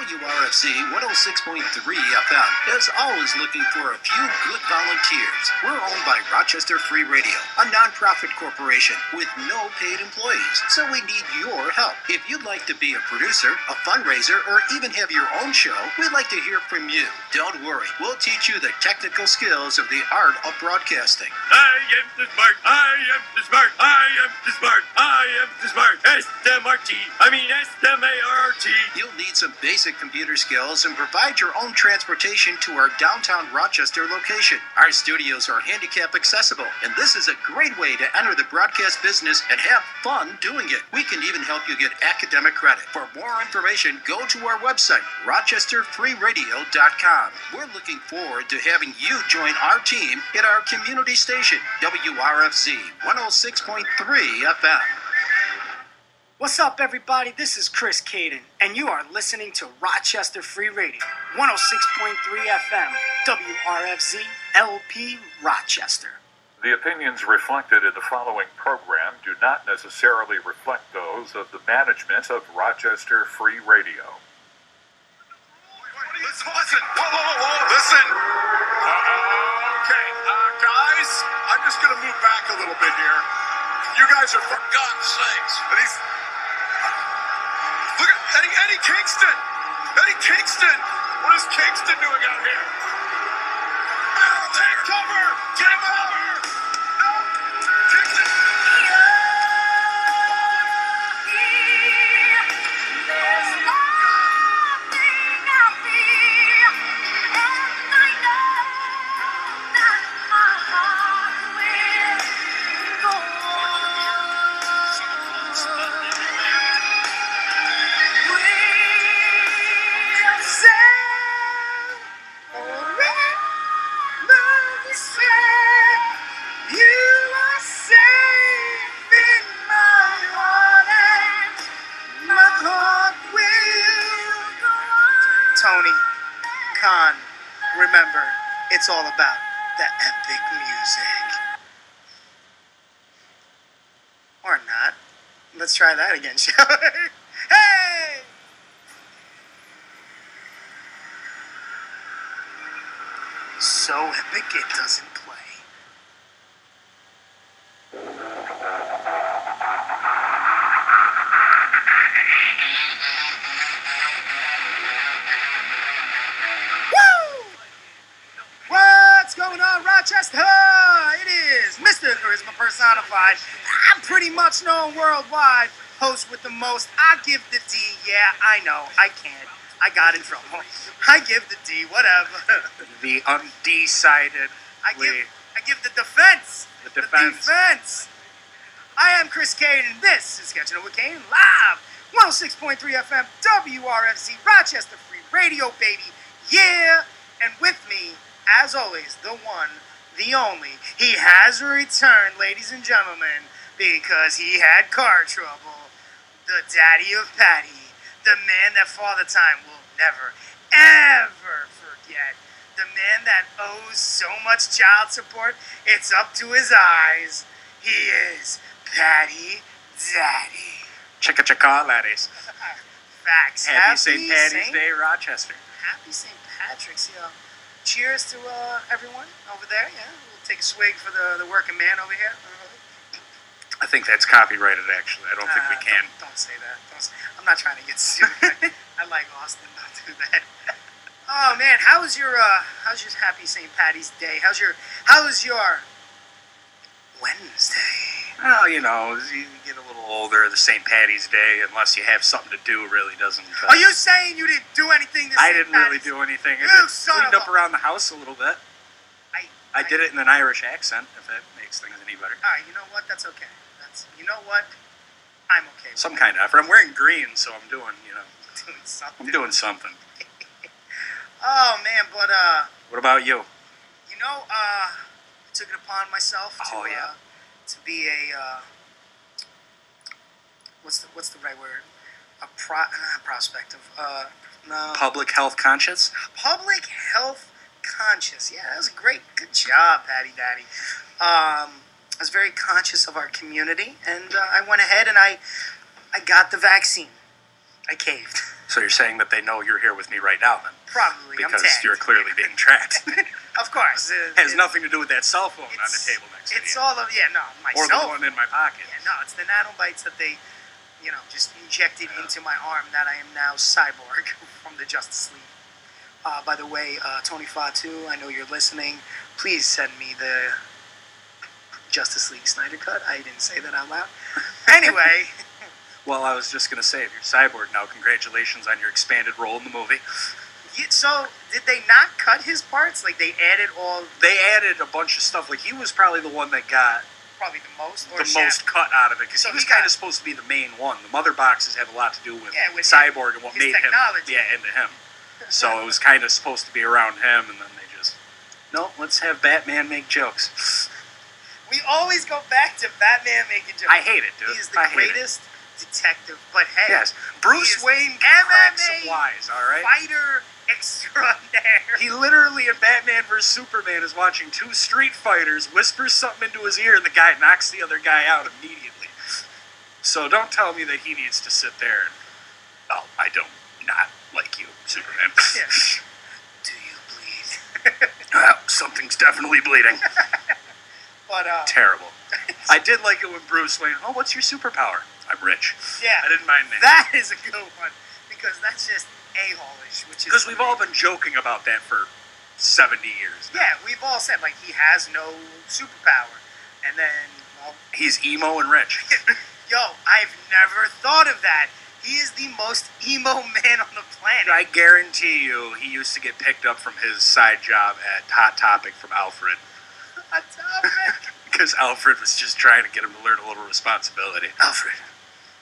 WRFZ 106.3 FM is always looking for a few good volunteers. We're owned by Rochester Free Radio, a nonprofit corporation with no paid employees, so we need your help. If you'd like to be a producer, a fundraiser, or even have your own show, we'd like to hear from you. Don't worry, we'll teach you the technical skills of the art of broadcasting. I am the smart. I am the smart. I am the smart. I am the smart. S-M-R-T. I mean S-M-A-R-T. You'll need some basic computer skills and provide your own transportation to our downtown Rochester location. Our studios are handicap accessible, and this is a great way to enter the broadcast business and have fun doing it. We can even help you get academic credit. For more information, go to our website, rochesterfreeradio.com. We're looking forward to having you join our team at our community station, WRFZ 106.3 FM. What's up, everybody? This is Chris Caden, and you are listening to Rochester Free Radio, 106.3 FM, WRFZ LP Rochester. The opinions reflected in the following program do not necessarily reflect those of the management of Rochester Free Radio. Listen, listen. Whoa, whoa, whoa, whoa. Listen. Uh, okay, uh, guys, I'm just gonna move back a little bit here. You guys are, for God's sakes. Eddie, Eddie Kingston. Eddie Kingston. What is Kingston doing out here? Take cover. Take cover. No. Shall we? Hey! So epic it doesn't play. What's going on, Rochester? It is Mr. Charisma Personified. I'm pretty much known worldwide. Host with the most. I give the D. Yeah, I know. I can't. I got in trouble. I give the D. Whatever. the undecided. I give. I give the defense. The defense. defense. I am Chris Kane, and this is Catching Up with Kane live. 106.3 FM, WRFZ, Rochester Free Radio, baby. Yeah. And with me, as always, the one, the only. He has returned, ladies and gentlemen, because he had car trouble. The daddy of Patty, the man that Father Time will never, ever forget. The man that owes so much child support, it's up to his eyes. He is Patty Daddy. Chicka chicka, laddies. Facts. Happy St. Patty's Saint- Day, Rochester. Happy St. Patrick's. Yeah. Cheers to uh, everyone over there. Yeah. We'll take a swig for the, the working man over here. Uh, think that's copyrighted, actually. I don't think we uh, can. Don't, don't say that. Don't say, I'm not trying to get sued. I like Austin. Don't do that. Oh man, how was your uh, how's your Happy St. Patty's Day? How's your how's your Wednesday? Well, you know, as you get a little older, the St. Patty's Day, unless you have something to do, really doesn't. uh, Are you saying you didn't do anything this I St. didn't really do anything. I You did son cleaned up a- around the house a little bit. I, I did it in an Irish accent, if that makes things any better. All right, you know what? That's okay. That's you know what? I'm okay. With Some kind of effort. I'm wearing green, so I'm doing, you know, doing something. I'm doing something. Oh man, but uh, What about you? you know, uh, I took it upon myself to Oh, yeah. uh, to be a uh, what's the what's the right word? A pro uh, of Uh, no. Public health conscious? public health conscious. Yeah, that was a great, good job, Patty Daddy. Um, I was very conscious of our community, and uh, I went ahead and I, I got the vaccine. I caved. So you're saying that they know you're here with me right now, then? Probably. Because you're clearly being tracked. Of course. It, has it- nothing to do with that cell phone on the table next to me. It's all of yeah, no, my cell phone. or the one in my pocket. Yeah, no, it's the nanobites that they, you know, just injected into my arm that I am now cyborg from the Justice League. Uh, by the way, uh, Tony Fatu, I know you're listening. Please send me the Justice League Snyder cut. I didn't say that out loud. Anyway, Well, I was just going to say, if you're cyborg now, congratulations on your expanded role in the movie. yeah, so did they not cut his parts? Like they added all, They added a bunch of stuff. Like, he was probably the one that got probably the most, or the most cut out of it because So he was kind of supposed to be the main one. The mother boxes have a lot to do with, Yeah, with Cyborg and what made technology. him yeah into him. So it was kind of supposed to be around him, and then they just no, let's have Batman make jokes. We always go back to Batman making jokes. I hate it, dude. He is the I greatest detective. But hey, Yes, Bruce he Wayne MMA supplies. All right. fighter extraordinaire. He literally in Batman vs Superman is watching two street fighters, whispers something into his ear, and the guy knocks the other guy out immediately. So don't tell me that he needs to sit there and oh, I don't not like you, Superman. Yeah. Do you bleed? well, something's definitely bleeding. But uh, Terrible. I did like it when Bruce Wayne. Oh, what's your superpower? I'm rich. yeah, I didn't mind that. that is a good one because that's just a holish, which is Because we've all been joking about that for 70 years. yeah, we've all said like he has no superpower, and then well, He's emo and rich. yo, I've never thought of that. He is the most emo man on the planet. I guarantee you, he used to get picked up from his side job at Hot Topic from Alfred. Topic. Because Alfred was just trying to get him to learn a little responsibility. Alfred,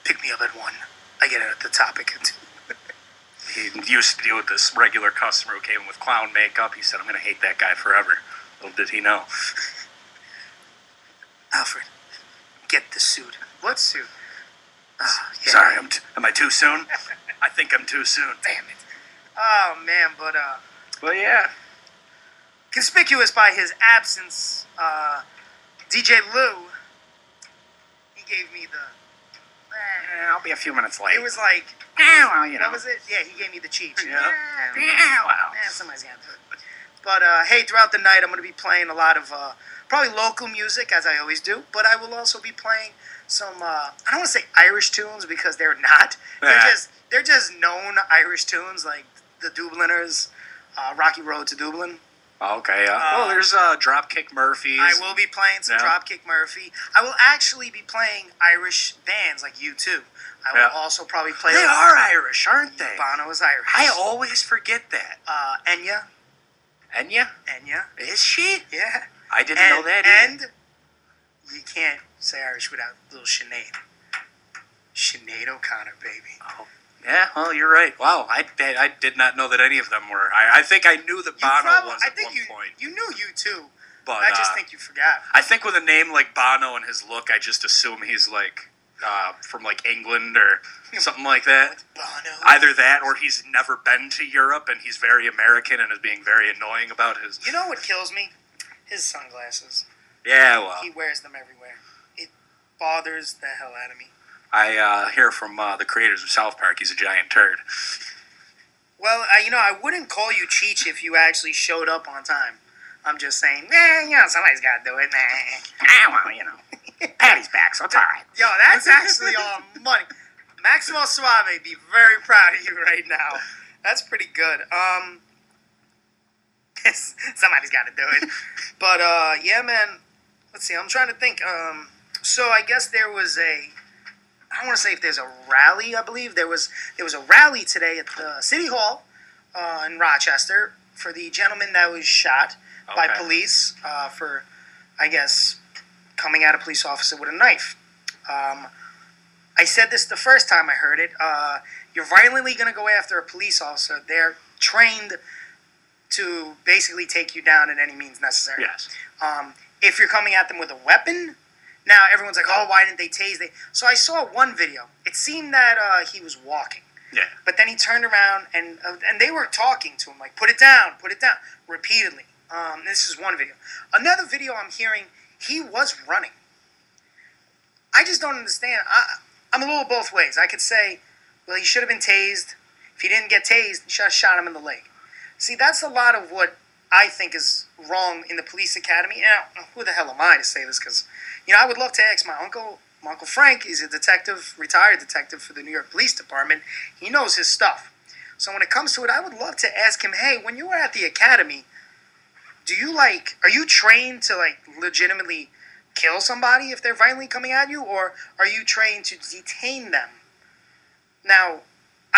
pick me up at one. I get it at the topic at two. He used to deal with this regular customer who came in with clown makeup. He said, I'm going to hate that guy forever. Little did he know. Alfred, get the suit. What suit? Ah, yeah. Sorry, I'm t- am I too soon? I think I'm too soon. Damn it. Oh man, but uh, Well, yeah. Conspicuous by his absence, uh, DJ Lou, he gave me the. eh, I'll be a few minutes late. It was like, Yeah, well, you what know. was it? Yeah, he gave me the cheat. Yeah. Well. Eh, somebody's to do it. But uh, hey, throughout the night, I'm going to be playing a lot of uh, probably local music, as I always do. But I will also be playing some. Uh, I don't want to say Irish tunes because they're not. They're Yeah. just they're just known Irish tunes like the Dubliners, uh, Rocky Road to Dublin. Okay. Uh, well, there's uh, Dropkick Murphys. I will be playing some Yeah. Dropkick Murphy. I will actually be playing Irish bands like U2. I will Yeah. also probably play. They are Irish, aren't they? Bono is Irish. I always forget that. uh, Enya, Enya? Enya, Is she? yeah. I didn't and, know that either. And you can't say Irish without little Sinead. Sinead O'Connor, baby. Oh, yeah, well, you're right. Wow, I, I did not know that any of them were. I, I think I knew that Bono prob- was I at think one you point. you knew U2. But I just uh, think you forgot. I think with a name like Bono and his look, I just assume he's like uh, from like England or something like that. Bono. Either that, or he's never been to Europe and he's very American and is being very annoying about his. You know what kills me? His sunglasses. Yeah, well, He wears them everywhere. It bothers the hell out of me. I uh, hear from uh, the creators of South Park. He's a giant turd. Well, uh, you know, I wouldn't call you Cheech if you actually showed up on time. I'm just saying, eh, you know, somebody's got to do it. Nah. Ah, well, you know, Patty's back, so it's all right. Yo, that's actually all money. Maximo Suave be very proud of you right now. That's pretty good. Um, somebody's got to do it. But uh, yeah, man. Let's see. I'm trying to think. Um, so I guess there was a. I want to say if there's a rally. I believe there was there was a rally today at the city hall uh, in Rochester for the gentleman that was shot by police uh, for, I guess, coming at a police officer with a knife. Um, I said this the first time I heard it. Uh, you're violently going to go after a police officer. They're trained to basically take you down at any means necessary. Yes. Um, if you're coming at them with a weapon, now everyone's like, "Oh, why didn't they tase they?" So I saw one video. It seemed that uh, he was walking, Yeah. but then he turned around and uh, and they were talking to him like, "Put it down, put it down," repeatedly. Um, this is one video. Another video I'm hearing, he was running. I just don't understand. I, I'm a little both ways. I could say, well, he should have been tased. If he didn't get tased, he should have shot him in the leg. See, that's a lot of what I think is wrong in the police academy. Now, who the hell am I to say this? Because, you know, I would love to ask my uncle. My uncle Frank is a detective, retired detective for the New York Police Department. He knows his stuff. So when it comes to it, I would love to ask him, hey, when you were at the academy, do you like, are you trained to like legitimately kill somebody if they're violently coming at you, or are you trained to detain them? Now,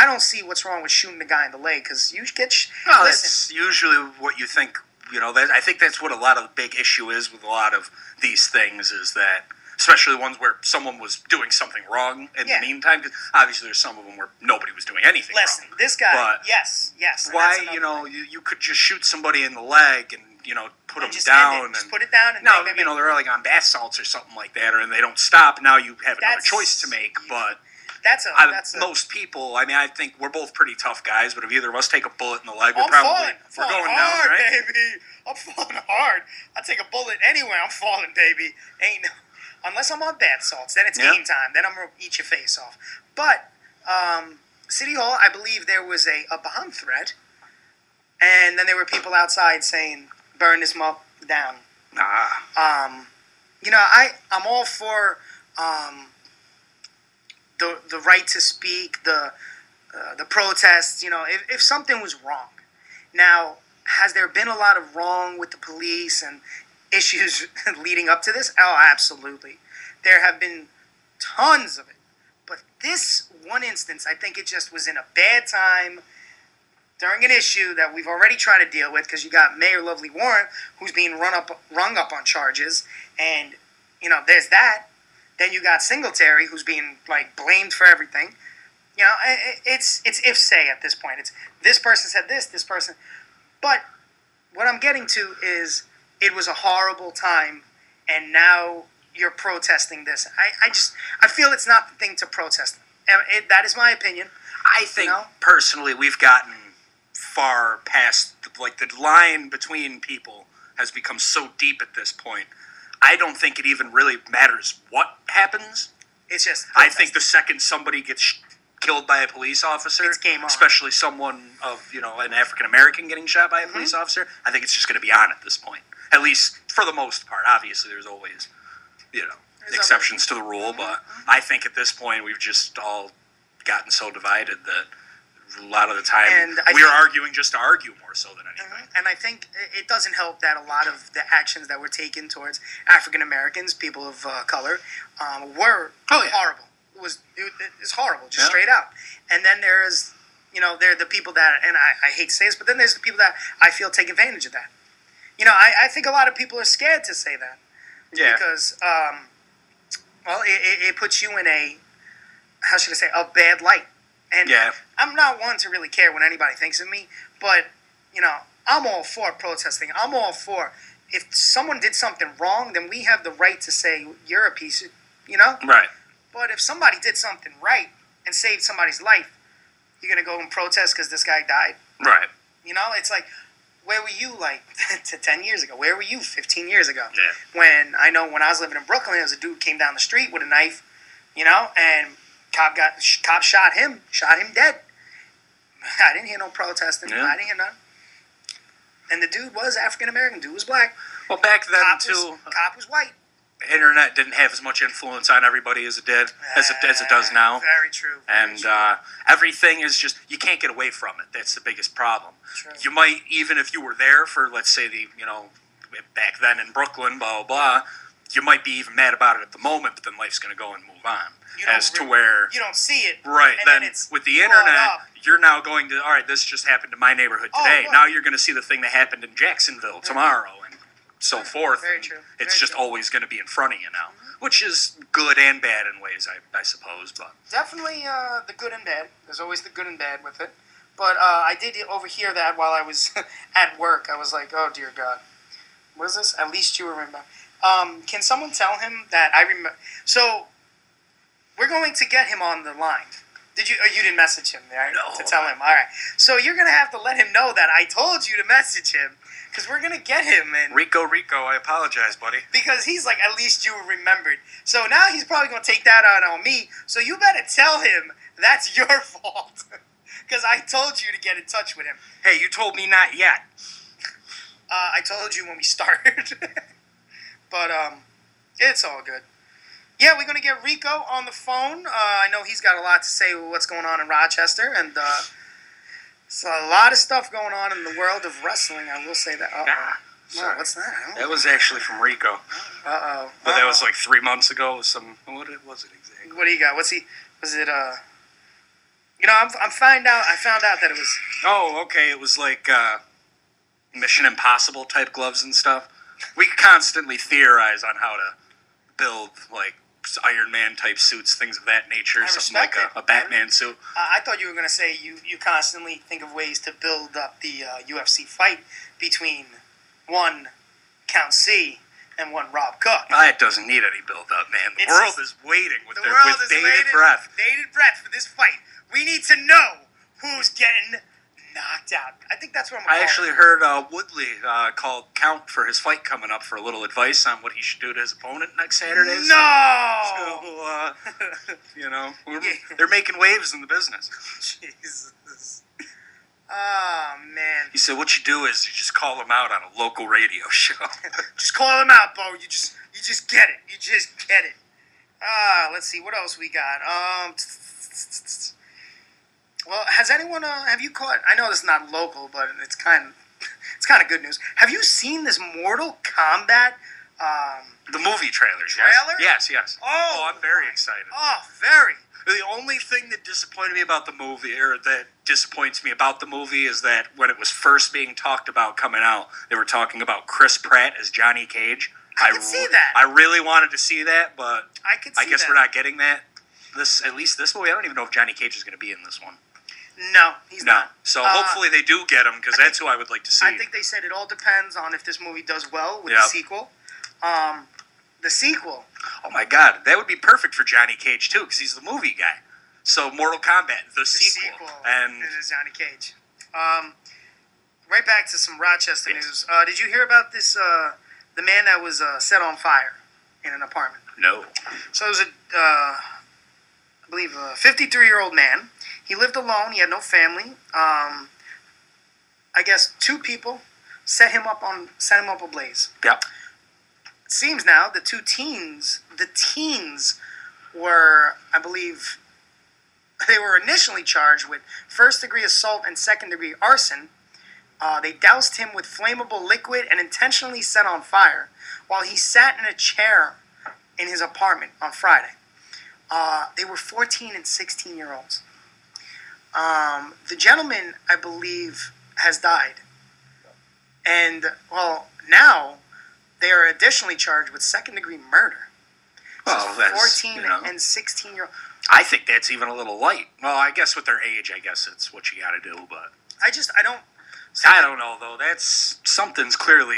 I don't see what's wrong with shooting the guy in the leg because you get. Sh- listen, that's usually what you think. You know, that, I think that's what a lot of the big issue is with a lot of these things is that, especially the ones where someone was doing something wrong in Yeah. the meantime. 'cause obviously, there's some of them where nobody was doing anything listen, wrong. this guy. But yes, yes. Why, you know, you, you could just shoot somebody in the leg and you know put And them down and Just put it down and no, bang, bang, you know they're like on bath salts or something like that, or and they don't stop. Now you have another choice to make, but. That's a. I, that's a. most people, I mean, I think we're both pretty tough guys, but if either of us take a bullet in the leg, we're I'm probably falling. we're falling going hard, down, right? baby. I'm falling hard. I take a bullet anywhere. I'm falling, baby. Ain't no, unless I'm on bath salts. Then it's Yeah. game time. Then I'm gonna eat your face off. But um, City Hall, I believe there was a, a bomb threat, and then there were people outside saying, "Burn this mop down." Nah, um, you know, I I'm all for um, the the right to speak, the uh, the protests. You know, if, if something was wrong, now has there been a lot of wrong with the police and issues leading up to this? Oh, absolutely. There have been tons of it, but this one instance, I think it just was in a bad time during an issue that we've already tried to deal with because you got Mayor Lovely Warren who's being run up rung up on charges and you know there's that then you got Singletary who's being like blamed for everything. You know it's it's if say at this point. It's this person said this this person. But what I'm getting to is it was a horrible time and now you're protesting this. I, I just I feel it's not the thing to protest. And it, that is my opinion I think know? personally we've gotten far past like the line between people has become so deep at this point. I don't think it even really matters what happens. it's just I think the second somebody gets sh- killed by a police officer, It's game on. especially someone of you know an African American getting shot by a police Mm-hmm. officer, I think it's just going to be on at this point. At least for the most part. Obviously, there's always you know There's exceptions to the rule, but I think at this point we've just all gotten so divided that a lot of the time And I we're arguing just to argue more so than anything. And I think it doesn't help that a lot of the actions that were taken towards African Americans, people of uh, color, um, were Oh, yeah. horrible. It was it, it's horrible, just Yeah. straight up. And then there's, you know, there are the people that, and I, I hate to say this, but then there's the people that I feel take advantage of that. You know, I, I think a lot of people are scared to say that Yeah. because, um, well, it, it, it puts you in a, how should I say, a bad light. And Yeah. I'm not one to really care what anybody thinks of me, but you know, I'm all for protesting. I'm all for if someone did something wrong, then we have the right to say you're a piece of, you know. Right. But if somebody did something right and saved somebody's life, you're gonna go and protest because this guy died. Right. You know, it's like, where were you like to ten years ago? Where were you fifteen years ago? Yeah. When I know when I was living in Brooklyn, there was a dude came down the street with a knife, you know, and cop got sh- cop shot him, shot him dead. I didn't hear no protesting. Yeah. I didn't hear none. And the dude was African American. Dude was black. Well, back then too, was, cop was white. internet didn't have as much influence on everybody as it did as it as it does now. Very true. very and true. uh, everything is just you can't get away from it. That's the biggest problem. True. You might even if you were there for let's say the you know back then in Brooklyn, blah blah blah. You might be even mad about it at the moment, but then life's going to go and move on. As to where you don't see it, right and then, then it's with the internet, you're now going to all right. This just happened to my neighborhood Oh, today. look. now you're going to see the thing that happened in Jacksonville tomorrow, and so forth. Very true. It's just true. always going to be in front of you now, which is good and bad in ways, I, I suppose. But definitely uh, the good and bad. There's always the good and bad with it. But uh, I did overhear that while I was at work. I was like, oh dear God, what is this? At least you remember. Um, can someone tell him that I remember? So we're going to get him on the line. Did you? Or you didn't message him, right? No. To tell him. All right. So you're gonna have to let him know that I told you to message him because we're gonna get him and Rico, Rico, I apologize, buddy. because he's like, at least you remembered. So now he's probably gonna take that out on me. So you better tell him that's your fault. because I told you to get in touch with him. Hey, you told me not yet. Uh, I told you when we started, but um, it's all good. Yeah, we're gonna get Rico on the phone. Uh, I know he's got a lot to say with what's going on in Rochester, and uh, it's a lot of stuff going on in the world of wrestling. I will say that. Uh Ah, oh, sorry. what's that? That was actually from Rico, Uh oh. but that was like three months ago. Some what was it exactly? What do you got? What's he? Was it uh? You know, I'm, I'm find out. I found out that it was. Oh, okay. It was like uh, Mission Impossible type gloves and stuff. We constantly theorize on how to build like Iron Man type suits, things of that nature. I something like a, a Batman suit. Uh, I thought you were gonna say you you constantly think of ways to build up the uh, UFC fight between one Count C and one Rob Cook. That doesn't need any build up, man. The It's world just- is waiting with the their world with is bated waiting, breath. bated breath for this fight. We need to know who's getting knocked out. I think that's what I'm. I actually it. heard uh, Woodley uh, call Count for his fight coming up for a little advice on what he should do to his opponent next Saturday. No. So, uh, you know, Yeah. they're making waves in the business. Jesus. Oh man. He said, "What you do is you just call them out on a local radio show." Just call him out, Bo. You just you just get it. You just get it. Ah, let's see what else we got. Um. Well, has anyone? Uh, have you caught? I know this is not local, but it's kind of it's kind of good news. Have you seen this Mortal Kombat? Um. the movie trailers, yes, Trailer? yes, yes. Oh, I'm very excited. Oh, very. The only thing that disappointed me about the movie, or that disappoints me about the movie, is that when it was first being talked about coming out, they were talking about Chris Pratt as Johnny Cage. I could see that. I really wanted to see that, but I could. See I guess that. we're not getting that. This, at least this movie, I don't even know if Johnny Cage is going to be in this one. No, he's no, not. so Uh, hopefully they do get him because that's who I would like to see. I think they said it all depends on if this movie does well with Yep. the sequel. Um, the sequel. oh my god, that would be perfect for Johnny Cage too because he's the movie guy. So Mortal Kombat, the, The sequel, sequel. and it is Johnny Cage. Um, right back to some Rochester Yes. news. Uh, did you hear about this? Uh, the man that was uh, set on fire in an apartment. no, So it was a, uh, I believe, a 53 year old man. He lived alone. He had no family. Um, I guess two people set him up on set him up ablaze. Yep. It seems now the two teens, the teens, were, I believe, they were initially charged with first degree assault and second degree arson. Uh, they doused him with flammable liquid and intentionally set on fire while he sat in a chair in his apartment on Friday. Uh, they were 14 and 16 year olds. Um, the gentleman, I believe, has died. And, well, now they are additionally charged with second degree murder. well, that's 14 you know, and 16 year old. I think that's even a little light. Well, I guess with their age, I guess it's what you got to do. But I just, I don't. I don't know though. That's something's clearly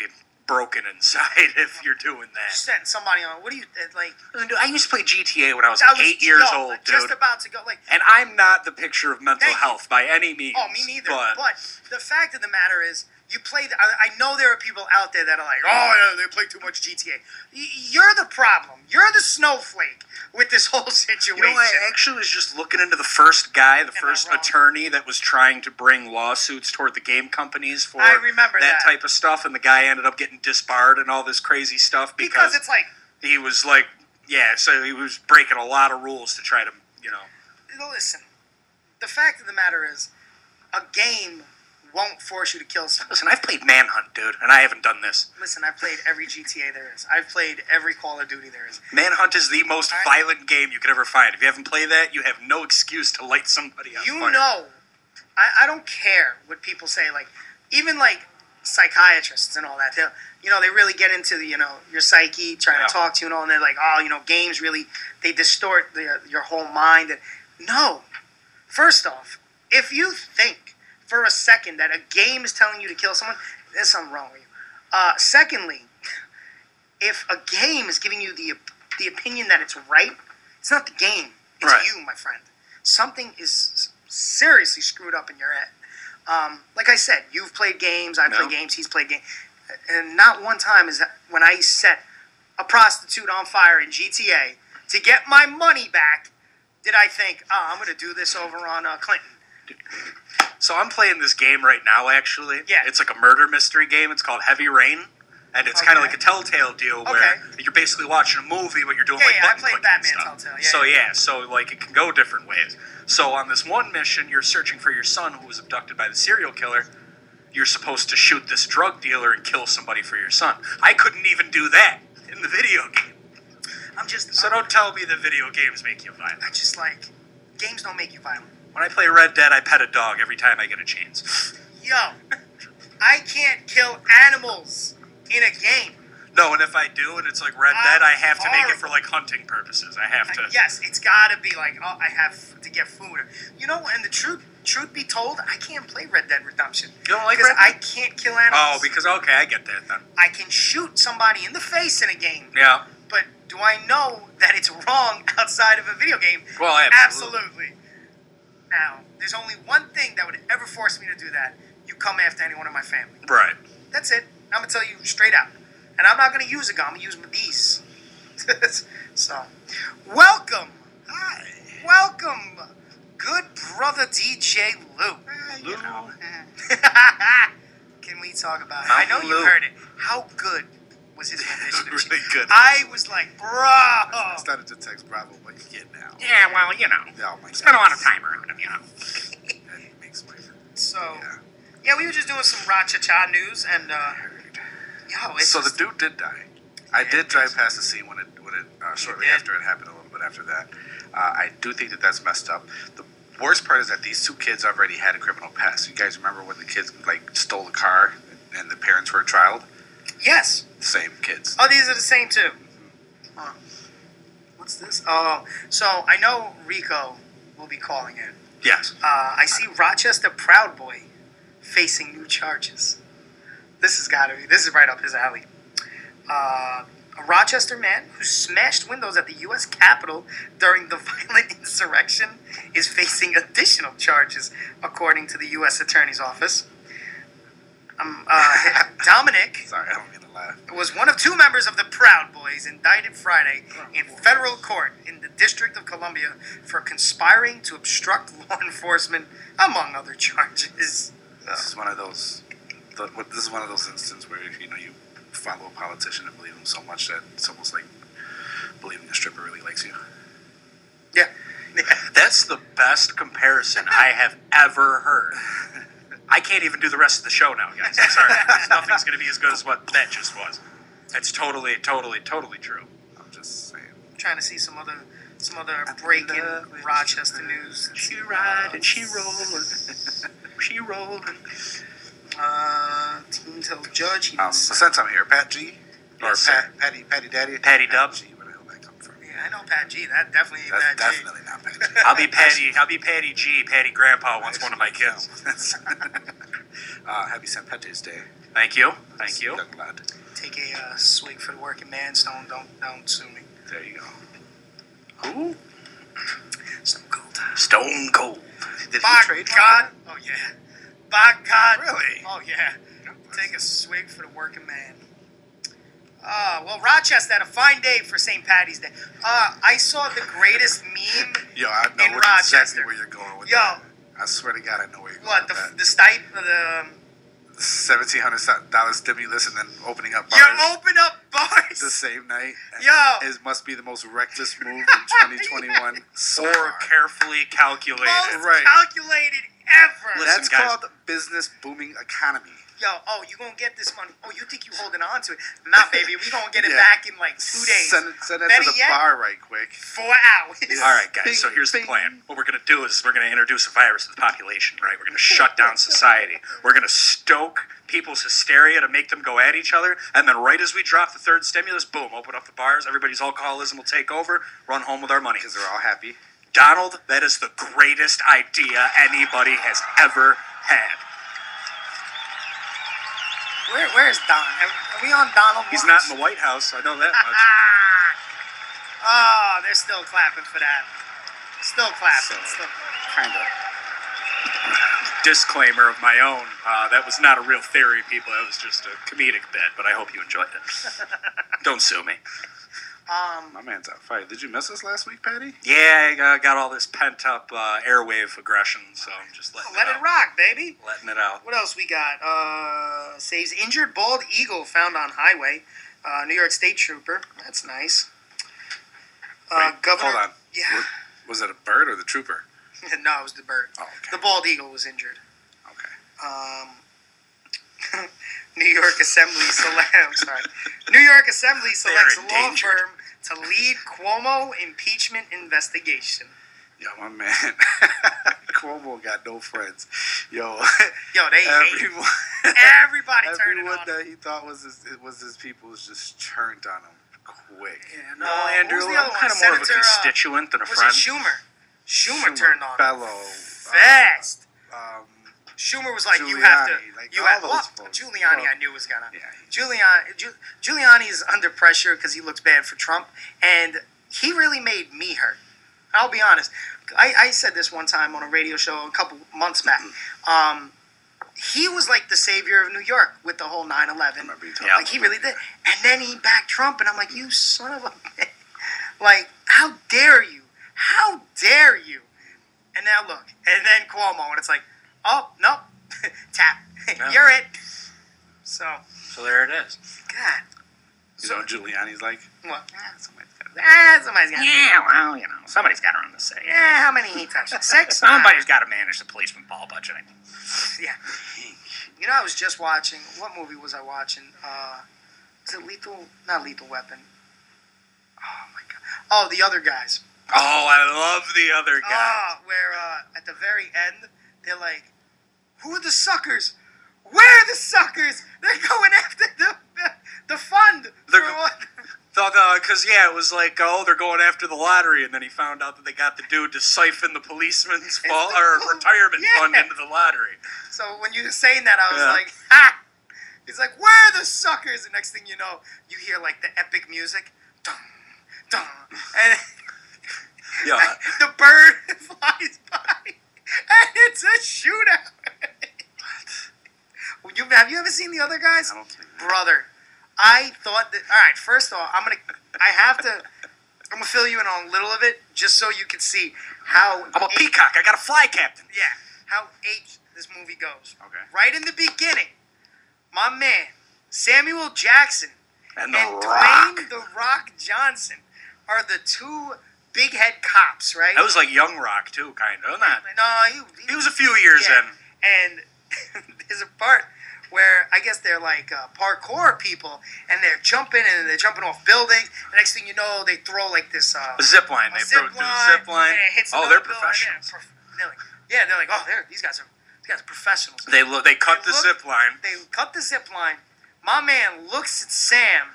broken inside if you're doing that. Setting somebody on. What do you, uh, like. I used to play GTA when I was I was eight years yo, old, Just about to go. Like, And I'm not the picture of mental you. health by any means. Oh, me neither. But, But, the fact of the matter is, you play. I, I know there are people out there that are like, oh, yeah, they play too much GTA. Y- You're the problem. You're the snowflake with this whole situation. you know, I actually was just looking into the first guy, the first attorney that was trying to bring lawsuits toward the game companies for I remember that. type of stuff, and the guy ended up getting disbarred and all this crazy stuff because because, it's like, he was like, yeah, so he was breaking a lot of rules to try to, you know. listen. The fact of the matter is, a game won't force you to kill someone. Listen, I've played Manhunt, dude, and I haven't done this. Listen, I've played every GTA there is. I've played every Call of Duty there is. Manhunt is the most I- violent game you could ever find. If you haven't played that, you have no excuse to light somebody on you fire. know, I, I don't care what people say. Like, even like psychiatrists and all that. They, you know, they really get into the, you know, your psyche, trying Yeah. to talk to you and all. And they're like, oh, you know, games really they distort the, your whole mind. And no, first off, if you think for a second that a game is telling you to kill someone, there's something wrong with you. Uh, secondly, if a game is giving you the the opinion that it's right, it's not the game. It's Right. you, my friend. Something is seriously screwed up in your head. Um, like I said, you've played games. I play No. games. He's played games, and not one time is that when I set a prostitute on fire in GTA to get my money back, did I think, oh, I'm going to do this over on uh, Clinton. So I'm playing this game right now. Actually, Yeah. it's like a murder mystery game. It's called Heavy Rain, and it's kind of like a Telltale deal where Okay. you're basically watching a movie, but you're doing Yeah, like yeah, I button played clicking Batman stuff. Telltale, yeah, so yeah. yeah, so like it can go different ways. So on this one mission, you're searching for your son who was abducted by the serial killer. You're supposed to shoot this drug dealer and kill somebody for your son. I couldn't even do that in the video game. I'm just. So don't tell me the video games make you violent. I just like games don't make you violent. When I play Red Dead, I pet a dog every time I get a chance. Yo, I can't kill animals in a game. No, and if I do, and it's like Red Dead, I have to make it for like hunting purposes. I have to. Yes, it's gotta be like, oh, I have to get food. You know, and the truth, truth be told, I can't play Red Dead Redemption You don't like Red I can't kill animals. Oh, because okay, I get that then. I can shoot somebody in the face in a game, Yeah. but do I know that it's wrong outside of a video game? Well, absolutely. Absolutely. Now, there's only one thing that would ever force me to do that. You come after anyone in my family. Right. That's it. I'm gonna tell you straight out. And I'm not gonna use a gun. I'm gonna use my bees. so, welcome. Hi. Welcome, good brother DJ Lou. Lou. Can we talk about it? I know you heard it. How good was his rendition of Really good. I was like, bro. I started to text Bravo, but you get now. Yeah, well, you know, Oh my spent a lot of time around him, you know. That makes my So, yeah. yeah, we were just doing some Ra Cha Cha news, and uh, yo, So the dude did die. I did drive past the scene when it when it uh, shortly did? after it happened. A little bit after that, uh, I do think that that's messed up. The worst part is that these two kids already had a criminal past. You guys remember when the kids like stole the car and the parents were trialed? yes. Same kids. Oh, these are the same too. Huh. What's this? Oh, so I know Rico will be calling in. Yes. Uh, I see Rochester Proud Boy facing new charges. This has got to be. This is right up his alley. Uh, a Rochester man who smashed windows at the U.S. Capitol during the violent insurrection is facing additional charges, according to the U.S. Attorney's Office. Um, uh, Dominic Sorry, I don't mean to laugh. was one of two members of the Proud Boys indicted Friday in federal court in the District of Columbia for conspiring to obstruct law enforcement, among other charges. This is one of those. This is one of those instances where you know you follow a politician and believe him so much that it's almost like believing a stripper really likes you. Yeah. That's the best comparison I have ever heard. I can't even do the rest of the show now, guys. I'm sorry. Nothing's going to be as good as what that just was. That's totally, totally, totally true. I'm just saying. trying to see some other some other breaking Rochester news. She riding, she rolling, she rolling. Uh, team tells judge he Um, didn't since I'm here, Pat G, or Yes, Pat, sir. Patty, Patty Daddy, Patty Pat Dub. G, where the hell did that come from? Yeah, I know Pat G. That definitely ain't That's Pat G. definitely not Pat G. I'll be Patty. I'll be Patty G. Patty Grandpa wants one of my kids. uh, happy St. Patrick's Day. Thank you. Thank you. Young lad. Take a uh, swig for the working man. Stone, don't don't sue me. There you go. Who? Stone Cold. Stone Cold. Did By he trade God. Oh yeah. By God. Really? Oh yeah. Take a swig for the working man. Uh, well, Rochester had a fine day for St. Patty's Day. Uh, I saw the greatest meme. Yo, I know In what exactly Rochester. where you're going with Yo. that. I swear to God, I know where you're going What with the that. the stipe the Seventeen hundred dollars stimulus and then opening up bars. you open up bars. the same night. Yo. it must be the most reckless move in 2021 so Or far. carefully calculated. Most Right. calculated ever. Listen, That's guys. called business booming economy. Yo, oh, you gonna get this money? Oh, you think you holding on to it? Nah, baby, we gonna get it Yeah. back in like two days, Send it, send it to the yet- bar right quick. four hours. All right, guys. Bing, so here's the plan. What we're going to do is we're going to introduce a virus to the population, right? We're going to shut down society. We're going to stoke people's hysteria to make them go at each other, and then right as we drop the third stimulus, boom, open up the bars. Everybody's alcoholism will take over. Run home with our money. Because they're all happy. Donald, that is the greatest idea anybody has ever had. Where, where's Don? Are, are we on Donald? He's not in the White House. I know that much. oh, they're still clapping for that. Still clapping. So- Still. Kind of. Disclaimer of my own. Uh, that was not a real theory, people. That was just a comedic bit, but I hope you enjoyed it. Don't sue me. Um, My man's on fire. Did you miss us last week, Patty? Yeah, I got, got all this pent up uh, airwave aggression, so I'm just letting let it it out. rock, baby. Letting it out. What else we got? Uh, saves injured bald eagle found on highway. Uh, New York State Trooper. That's nice. Uh, Wait, Governor. Hold on. Yeah. Was, was it a bird or the trooper? no, it was the bird. Oh, okay. The bald eagle was injured. Okay. Um, New York Assembly select. I'm sorry. New York Assembly selects law endangered. firm to lead Cuomo impeachment investigation. Yo, my man. Cuomo got no friends. Yo, Yo, they hate everyone, everybody turning everyone on. him. that he thought was his, it was his people was just turned on him quick. Yeah, no, Uh, Andrew, who's the I'm other one? kind of more of a Senator, uh, constituent than a Was friend. it Schumer? Schumer, turned on. him. Bello. Fast. Um, Schumer was like, "You have to, Giuliani, like you have." Well, folks. Giuliani, Well, I knew was gonna. yeah, Giuliani, Giu- Giuliani is under pressure because he looks bad for Trump, and he really made me hurt. I'll be honest. I, I said this one time on a radio show a couple months back. Um, he was like the savior of New York with the whole 9/11. remember you told Yeah. Like he really did. And then he backed Trump, and I'm like, you son of a, bitch. like, how dare you? How dare you? And now look, and then Cuomo, and it's like, oh nope, tap, Yeah. you're it. So, So there it is. God, You know what Giuliani's like? what? Ah, somebody's got. Ah, somebody's got. Yeah, well, you know, somebody's got to run the say. Yeah, how many he touched? Six. Somebody's got to manage the policeman ball budgeting. Yeah. You know, I was just watching. What movie was I watching? Uh, is it Lethal? Not Lethal Weapon. Oh my god. Oh, the other guys. Oh, I love the other guys. Oh, where uh, at the very end they're like, "Who are the suckers? Where are the suckers? They're going after the the, the fund They're for go- what?" Thought uh, because yeah, it was like oh they're going after the lottery, and then he found out that they got the dude to siphon the policeman's fall the- or oh, retirement Yeah. fund into the lottery. So when you were saying that, I was Yeah. like, "Ha!" He's like, "Where are the suckers?" And next thing you know, you hear like the epic music, dun, dun, and Yeah, the bird flies by, and it's a shootout. Would you have you ever seen the other guys? I don't think. brother. I thought that. All right, first of all, I'm gonna. I have to. I'm gonna fill you in on a little of it, just so you can see how. I'm a eight- peacock. I got a fly captain. Yeah, how H this movie goes. Okay. Right in the beginning, my man Samuel Jackson And the and. Dwayne the Rock Johnson are the two big head cops, right? That was like young rock too, kind of. Not. no, he, He was a few years yeah. in. And there's a part where I guess they're like uh, parkour people, and they're jumping and they're jumping off buildings. The next thing you know, they throw like this uh, A zip line. a They zip throw line, zip line. and it hits Oh, they're professionals. they're, like, yeah, they're like, oh, they're these guys are these guys are professionals. They look. They cut They the look- zip line. They cut the zip line. My man looks at Sam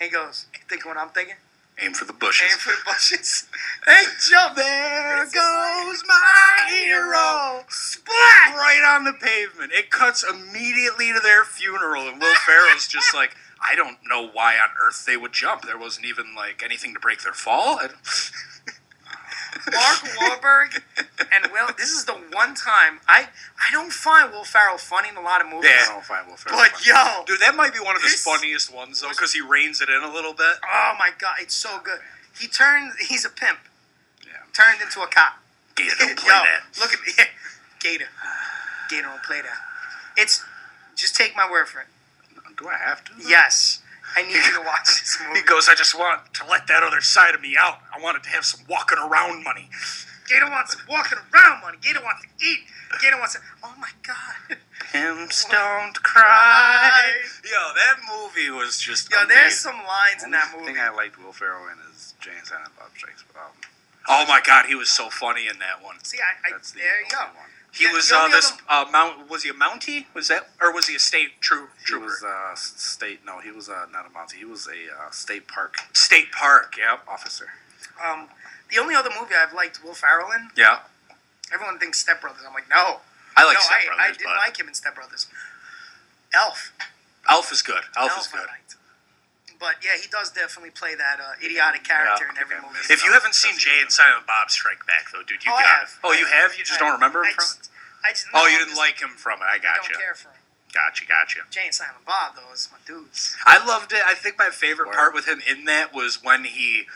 and he goes, "You think what I'm thinking?" Aim for the bushes. Aim for the bushes. They jump. There goes my hero. Splat. right on the pavement. It cuts immediately to their funeral, and Will Ferrell's just like, I don't know why on earth they would jump. There wasn't even like anything to break their fall. Mark Wahlberg and Will. This is the one time I I don't find Will Ferrell funny in a lot of movies. Yeah. I don't find Will Ferrell But funny. yo, Dude, that might be one of his funniest ones though, because he reins it in a little bit. oh my god, it's so good. He turned. He's a pimp. Yeah. Turned into a cop. Gator don't play Yo, that. Look at me, Gator. Gator don't play that. It's just take my word for it. Do I have to? Yes, I need you to watch this movie. He goes, I just want to let that other side of me out. I wanted to have some walking around money. Gator wants some walking around money. Gator wants to eat. Gator wants to. Oh my god. Pimps don't cry. Yo, that movie was just. Yo, amazing. there's some lines in that movie. thing I liked Will Ferrell in is Jay and Silent Bob Strikes. Um, Oh my god, he was so funny in that one. See, I, I the there you go. one. He Yeah, was the uh, this uh, mount. Was he a Mountie? Was that, or was he a state true He trooper? was uh, state. No, he was uh, not a Mountie. He was a uh, state park state park. Yep. officer. Um, the only other movie I've liked Will Ferrell in, Yeah. everyone thinks Step Brothers. I'm like, no, I like no, Step I, Brothers, I didn't but like him in Step Brothers. Elf, Elf is good. Elf, is I good. liked. But yeah, he does definitely play that uh, idiotic character Yeah. in every Okay. movie. If you haven't seen Jay and Silent Bob Strike Back, though, dude, you Oh, got have. it. Oh, you have? You just I- don't remember him I from just, it? I just, Oh, you I didn't just like him from it. I got you. don't you. care for him. Gotcha, gotcha. Jay and Silent Bob, though, is my dudes. I loved it. I think my favorite Word. part with him in that was when he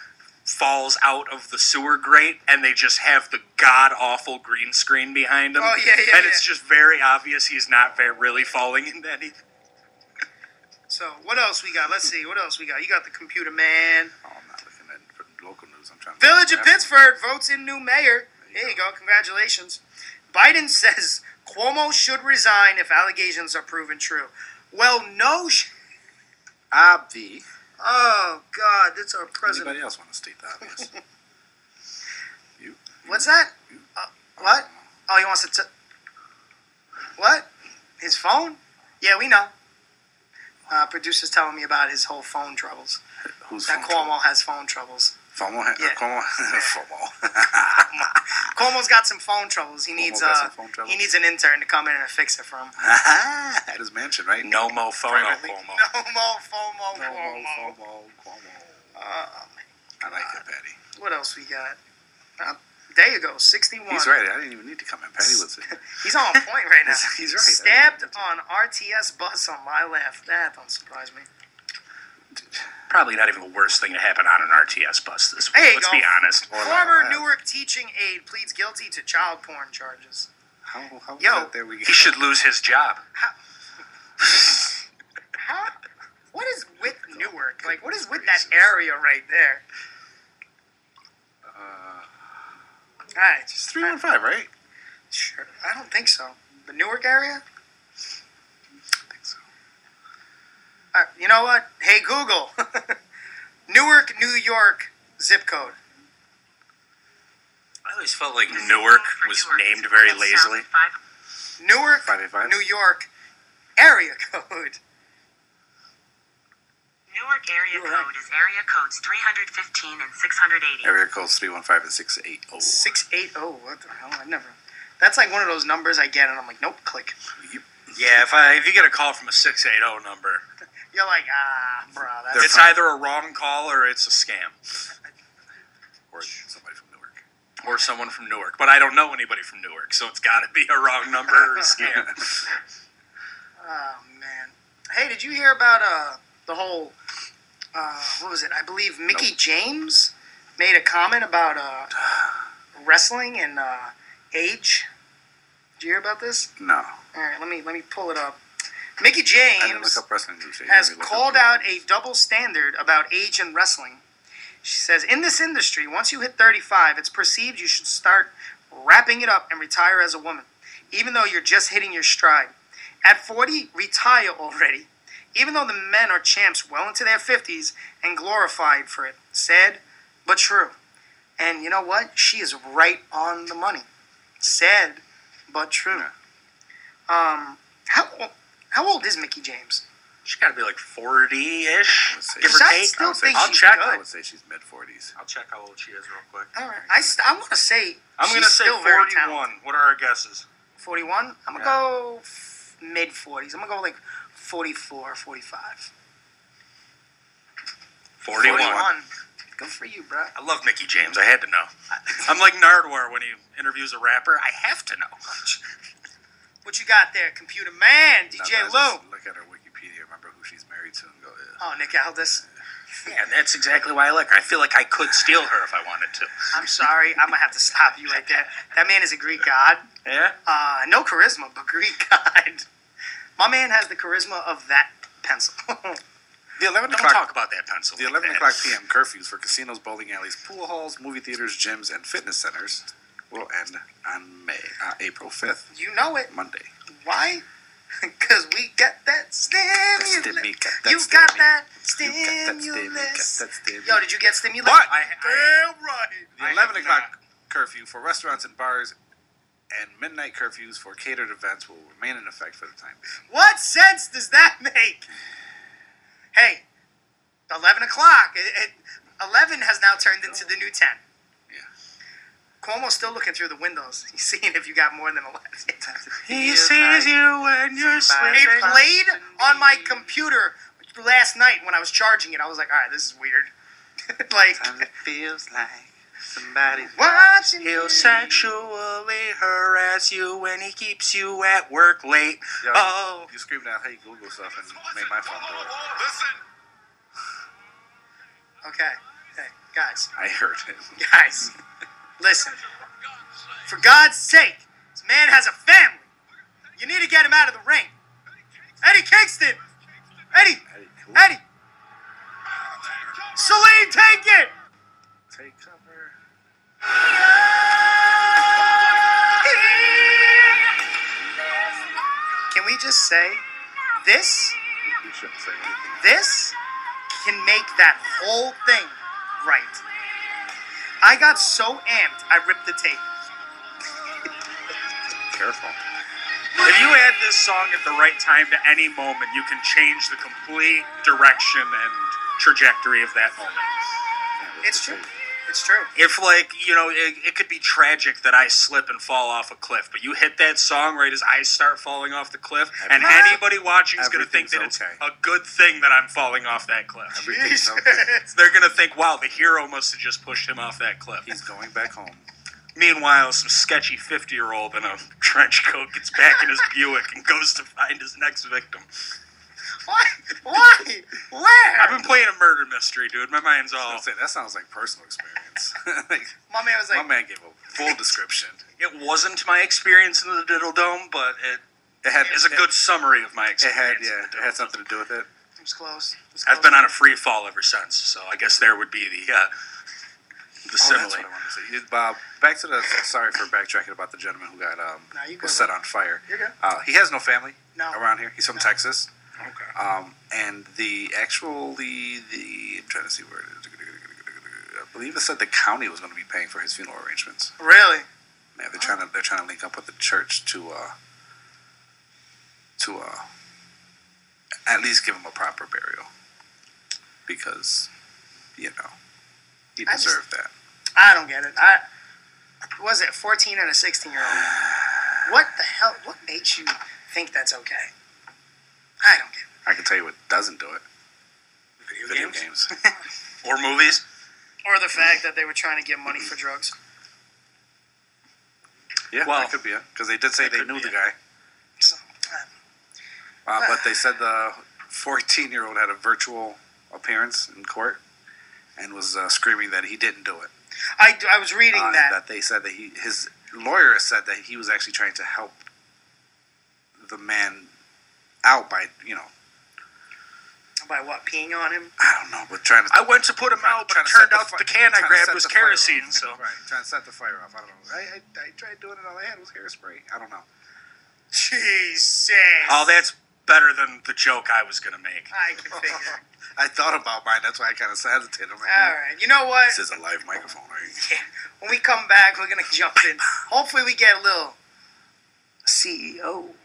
falls out of the sewer grate and they just have the god awful green screen behind him. Oh, yeah, yeah, And it's just very obvious he's not very really falling into anything. So, what else we got? Let's see. What else we got? You got the Computer Man. Oh, I'm not looking at local news. I'm trying. to Village of. Pittsburgh votes in new mayor. There you There you go. Congratulations. Biden says Cuomo should resign if allegations are proven true. Well, no. Sh- Obvi. oh, God. That's our president. Anybody else want to state that? obvious? you. What's that? Uh, what? Oh, he wants to. T- what? His phone? Yeah, we know. Uh, producer's telling me about his whole phone troubles. Who's That phone Cuomo has phone troubles. trouble? Fomo. ha- Yeah. Cuomo. Fomo. Cuomo's got some phone troubles. He needs got uh, troubles? he needs an intern to come in and fix it for him. At his mansion, right? No mo phono Privately. Cuomo. No more FOMO, Cuomo. Cuomo. Cuomo. Cuomo. Uh, I like it, Patty. what else we got? Uh, there you go, 61. He's right. I didn't even need to come in. Patty was it. He's on point right now. He's- right. Stabbed on RTS bus on my left. That don't surprise me. Probably not even the worst thing to happen on an RTS bus this week. Let's go. be honest. Or Former. Newark teaching aide pleads guilty to child porn charges. How, how Yo, that? There we go. He should lose his job. How? What is with Newark? Like, what is with that area right there? Uh, All right, it's just three one five, right? Sure. I don't think so. The Newark area? I think so. Uh, you know what? Hey Google, Newark, New York zip code. I always felt like Newark was named very lazily. Newark, 585? New York area code. Newark area You're right. code is area codes 315 and 680. Area codes three one five and six eight oh. Six eight oh. What the hell? I never. That's like one of those numbers I get, and I'm like, nope, click. Yeah, if I if you get a call from a six eight zero number, You're like, ah, bro, that's it's either a wrong call or it's a scam Or somebody from Newark. or someone from Newark. But I don't know anybody from Newark, so it's got to be a wrong number or a scam. Oh man. Hey, did you hear about uh the whole uh what was it? I believe Mickie James made a comment about uh wrestling and uh age. Did you hear about this? No. All right, let me let me pull it up. Mickie James look up wrestling has called out a double standard about age in wrestling. She says, In this industry, once you hit 35, it's perceived you should start wrapping it up and retire as a woman, even though you're just hitting your stride. At 40, retire already, even though the men are champs well into their 50s and glorified for it. Sad, but true. And you know what? She is right on the money. Sad, but true. Um, how, how old is Mickie James? She's got to be like forty ish, I would say- give or I take. still I would say think I'll she's check. good. I would say she's mid forties. I'll check how old she is real quick. All right. I, st- I want to say I'm gonna say still very forty-one. talented. What are our guesses? 41? I'm going to Yeah. go f- mid 40s. I'm going to go like 44, 45. 41. 41. Good for you, bro. I love Mickie James. I had to know. I'm like Nardwuar when he interviews a rapper. I have to know. What you got there, computer man? DJ Lou. Look at her Wikipedia. Remember who she's married to, and go. Yeah. Oh, Nick Aldis. Yeah, that's exactly why I like her. I feel like I could steal her if I wanted to. I'm sorry. I'm going to have to stop you right there. That man is a Greek god. Yeah? Uh, no charisma, but Greek god. My man has the charisma of that pencil. The eleven Don't o'clock. talk about that pencil. The like 11 that. o'clock p.m. curfews for casinos, bowling alleys, pool halls, movie theaters, gyms, and fitness centers will end on May, uh, April 5th, you know it. Monday. Why? Because we got that stimulus. stimmy, got that you got stimmy. that You got that stimulus. got that stimmy. Yo, did you get stimulus? But I, I, Damn right. the I 11 have o'clock curfew for restaurants and bars and midnight curfews for catered events will remain in effect for the time being. What sense does that make? Hey, 11 o'clock. It, it, 11 has now turned into the new 10. Yeah. Cuomo's still looking through the windows. He's seeing if you got more than 11. he sees you when you're It sleeping. played on my computer last night when I was charging it. I was like, all right, this is weird. like, it feels like Somebody Watching He'll sexually harass you when he keeps you at work late. Yo, Oh, you screamed out, "Hey Google" stuff and made my phone do it. Listen. Okay. Hey, guys. I heard it. Guys. Listen. For God's sake, this man has a family. You need to get him out of the ring. Eddie Kingston. Eddie. Eddie. Celine, take it. Can we just say this? You shouldn't say anything. This can make that whole thing right. I got so amped, I ripped the tape. Careful. if you add this song at the right time to any moment, you can change the complete direction and trajectory of that moment. It's true. It's true. If, like, you know, it, it could be tragic that I slip and fall off a cliff, but you hit that song right as I start falling off the cliff, and anybody watching is going to think that everything's it's a good thing that I'm falling off that cliff. Everything's okay. They're going to think, wow, the hero must have just pushed him off that cliff. He's going back home. Meanwhile, some sketchy 50 year old in a trench coat gets back in his Buick and goes to find his next victim. Why? Why? Where? I've been playing a murder mystery, dude. My mind's I all. was say, that sounds like personal experience. like, My man was like, my man gave a full description. It wasn't my experience in the Diddle Dome, but it It had is a good summary of my experience. It had experience. yeah, in the it had something to do with it. it was close. It was I've been on a free fall ever since, so I guess there would be the uh, the Oh, simile. that's what I wanted to say. Bob, back to the. Sorry for backtracking about the gentleman who got um No, was set on fire. You're good. Uh, he has no family No. around here. He's from No. Texas. Okay. Um, and the actual the the I'm trying to see where it is. I believe it said the county was going to be paying for his funeral arrangements. Really? Yeah, they're trying to they're trying to link up with the church to uh to uh at least give him a proper burial because you know he I just- deserved that. I don't get it. I was it 14 and a 16 year old. What the hell? What made you think that's okay? I don't get it. I can tell you what doesn't do it. Video, Video games? games. or movies. Or the fact that they were trying to get money for drugs. yeah, Well, that could be it because they did say they knew the it. guy. So, uh, Uh, but they said the 14 year old had a virtual appearance in court and was uh, screaming that he didn't do it. I, I was reading Uh, that. that they said that he his lawyer said that he was actually trying to help the man out by you know By what? Peeing on him? I don't know, but trying to. I went to put him out, but it to set turned the fi- the can I grabbed was kerosene. off. So right, trying to set the fire off. I don't know. I, I, I tried doing it. All I had was hairspray. I don't know. Jesus. oh, that's better than the joke I was gonna make. I can figure. I thought about mine. That's why I kind of hesitated. I'm like, All right. You know what? This is a live microphone, right? Yeah. When we come back, we're gonna jump in. Hopefully, we get a little CEO Rico.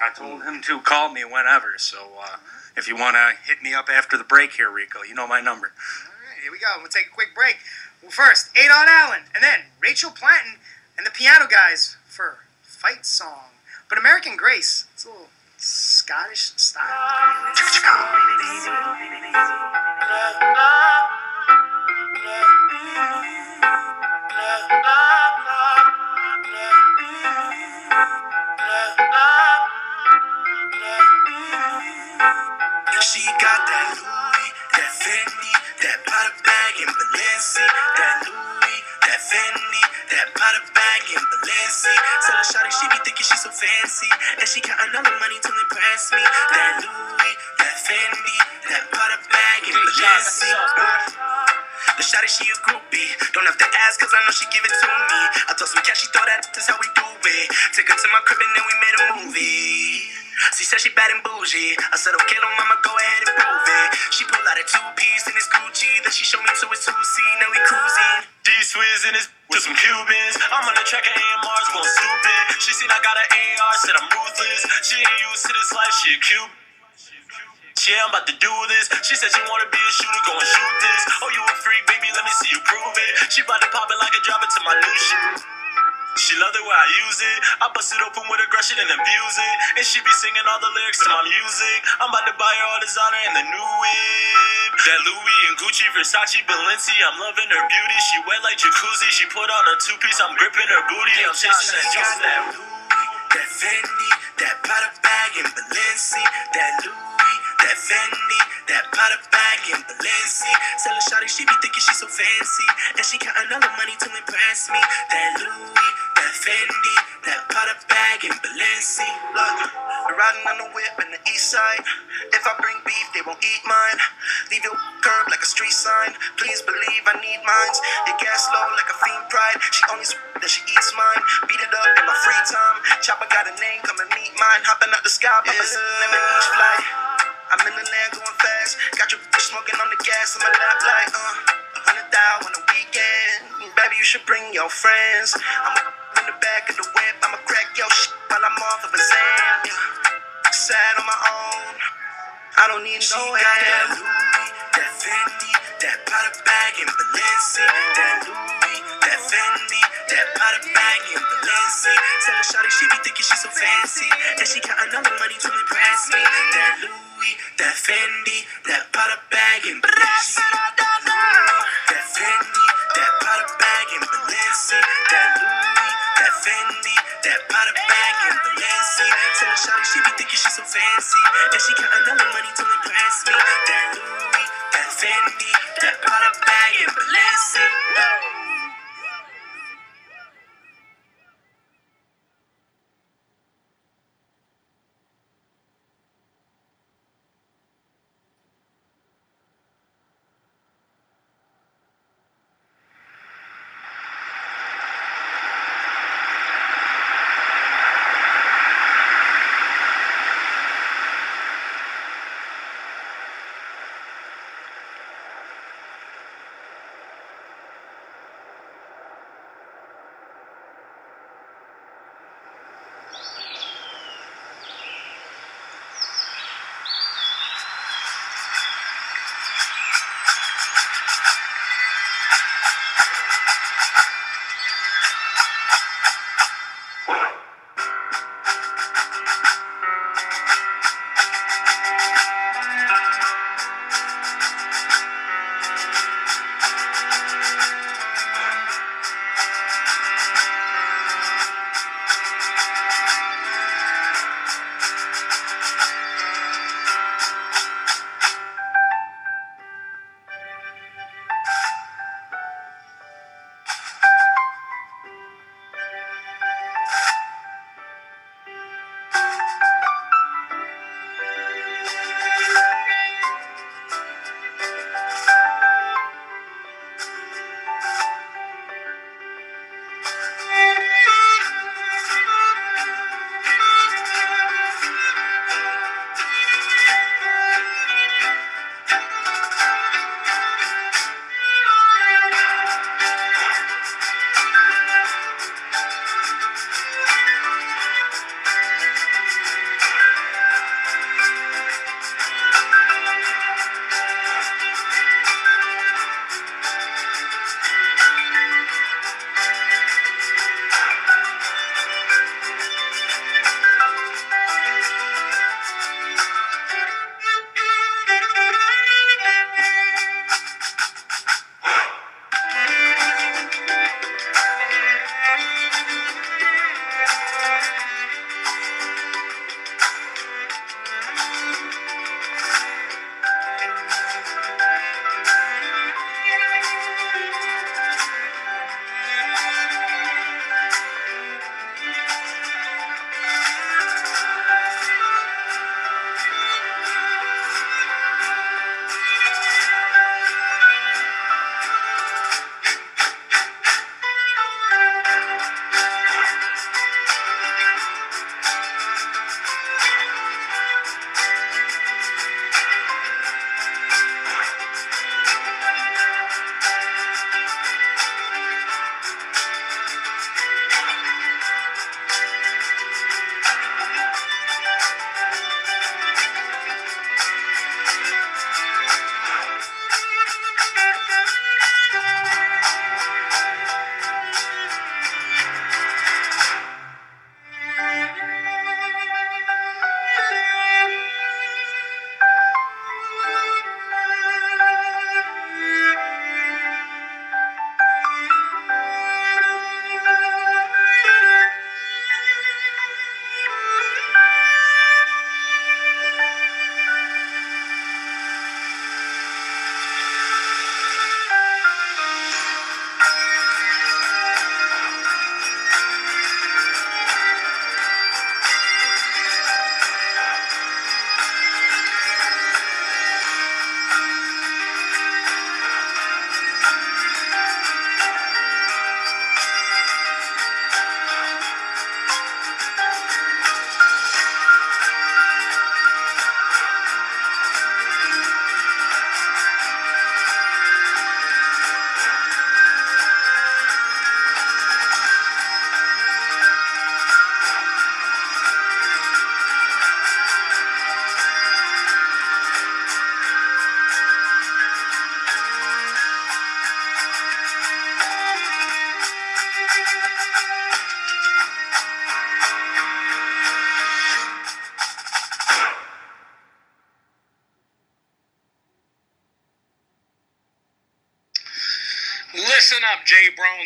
I told him to call me whenever. So uh, if you want to hit me up after the break here, Rico, you know my number. All right, here we go. We'll take a quick break. Well, first, Adon Allen, and then Rachel Platten and the Piano Guys for Fight Song. But American Grace, it's a little Scottish style. She got that Louis, that Fendi, that Prada bag in Balenci. That Louis, that Fendi, that Prada bag in Balenci. Tell her shawty she be thinking she so fancy, and she counting all the money to impress me. That Louis, that Fendi, that Prada bag in Balenci. The shawty she is groupie, don't have to ask 'cause I know she give it to me. I told some cash, she thought that that's how we do it. Took her to my crib and then we made a movie. She said she bad and bougie. I said, okay, little mama, go ahead and prove it. She pulled out a two piece in his Gucci. Then she showed me to his two C. Now we cruising. D-Swizz in his with some Cubans. I'm on the track of AMRs going stupid. She seen I got an AR, said I'm ruthless. She ain't used to this life, she a cube. Yeah, I'm about to do this. She said she wanna be a shooter, go and shoot this. Oh, you a freak, baby, let me see you prove it. She about to pop it like a it to my new shoe. She love the way I use it. I bust it open with aggression and abuse it. And she be singing all the lyrics to my music. I'm about to buy her all designer and the new whip. That Louis and Gucci, Versace, Balenci. I'm loving her beauty. She wet like jacuzzi. She put on a two piece. I'm gripping her booty. I'm chasing that juice. that Louis, that Fendi, that Prada bag and Balenci, that Louis, that Fendi, that Prada bag and Balenci. Her shawty she be thinking she so fancy, and she all the money to impress me. That Louis, that Fendi, that Prada bag and Balenci. Look, we're riding on the whip in the east side. If I bring beef, they won't eat mine. Leave your curb like a street sign. Please believe I need mines. Your gas low like a fiend pride. She only that she eats mine. Beat it up in my free time. Chopper got a name, come and meet mine. Hopping out the sky, Papa yeah. Lebanese flight. I'm in the land going fast. Got your bitch smoking on the gas in my lap like uh. A hundred thou on the weekend. Baby, you should bring your friends. I'm in the back of the whip. I'ma crack your shit while I'm off of a Zan. Yeah. Sad on my own. I don't need She no got that. Louis, that Fendi, that Prada bag and Balenci. That Louis, that Fendi, that Prada bag and Balenci. Tell her shawty she be thinking she so fancy, and she counting all the money to impress me. That Louis, that Fendi, that Prada bag and Balenci. That Fendi, that Prada bag and Balenci. That Louis, that Fendi, that Prada bag and Balenci. Tell her shawty she be thinking she so fancy, and she counting all the money to impress me. That Louis, that Fendi, that Prada bag and Balenci.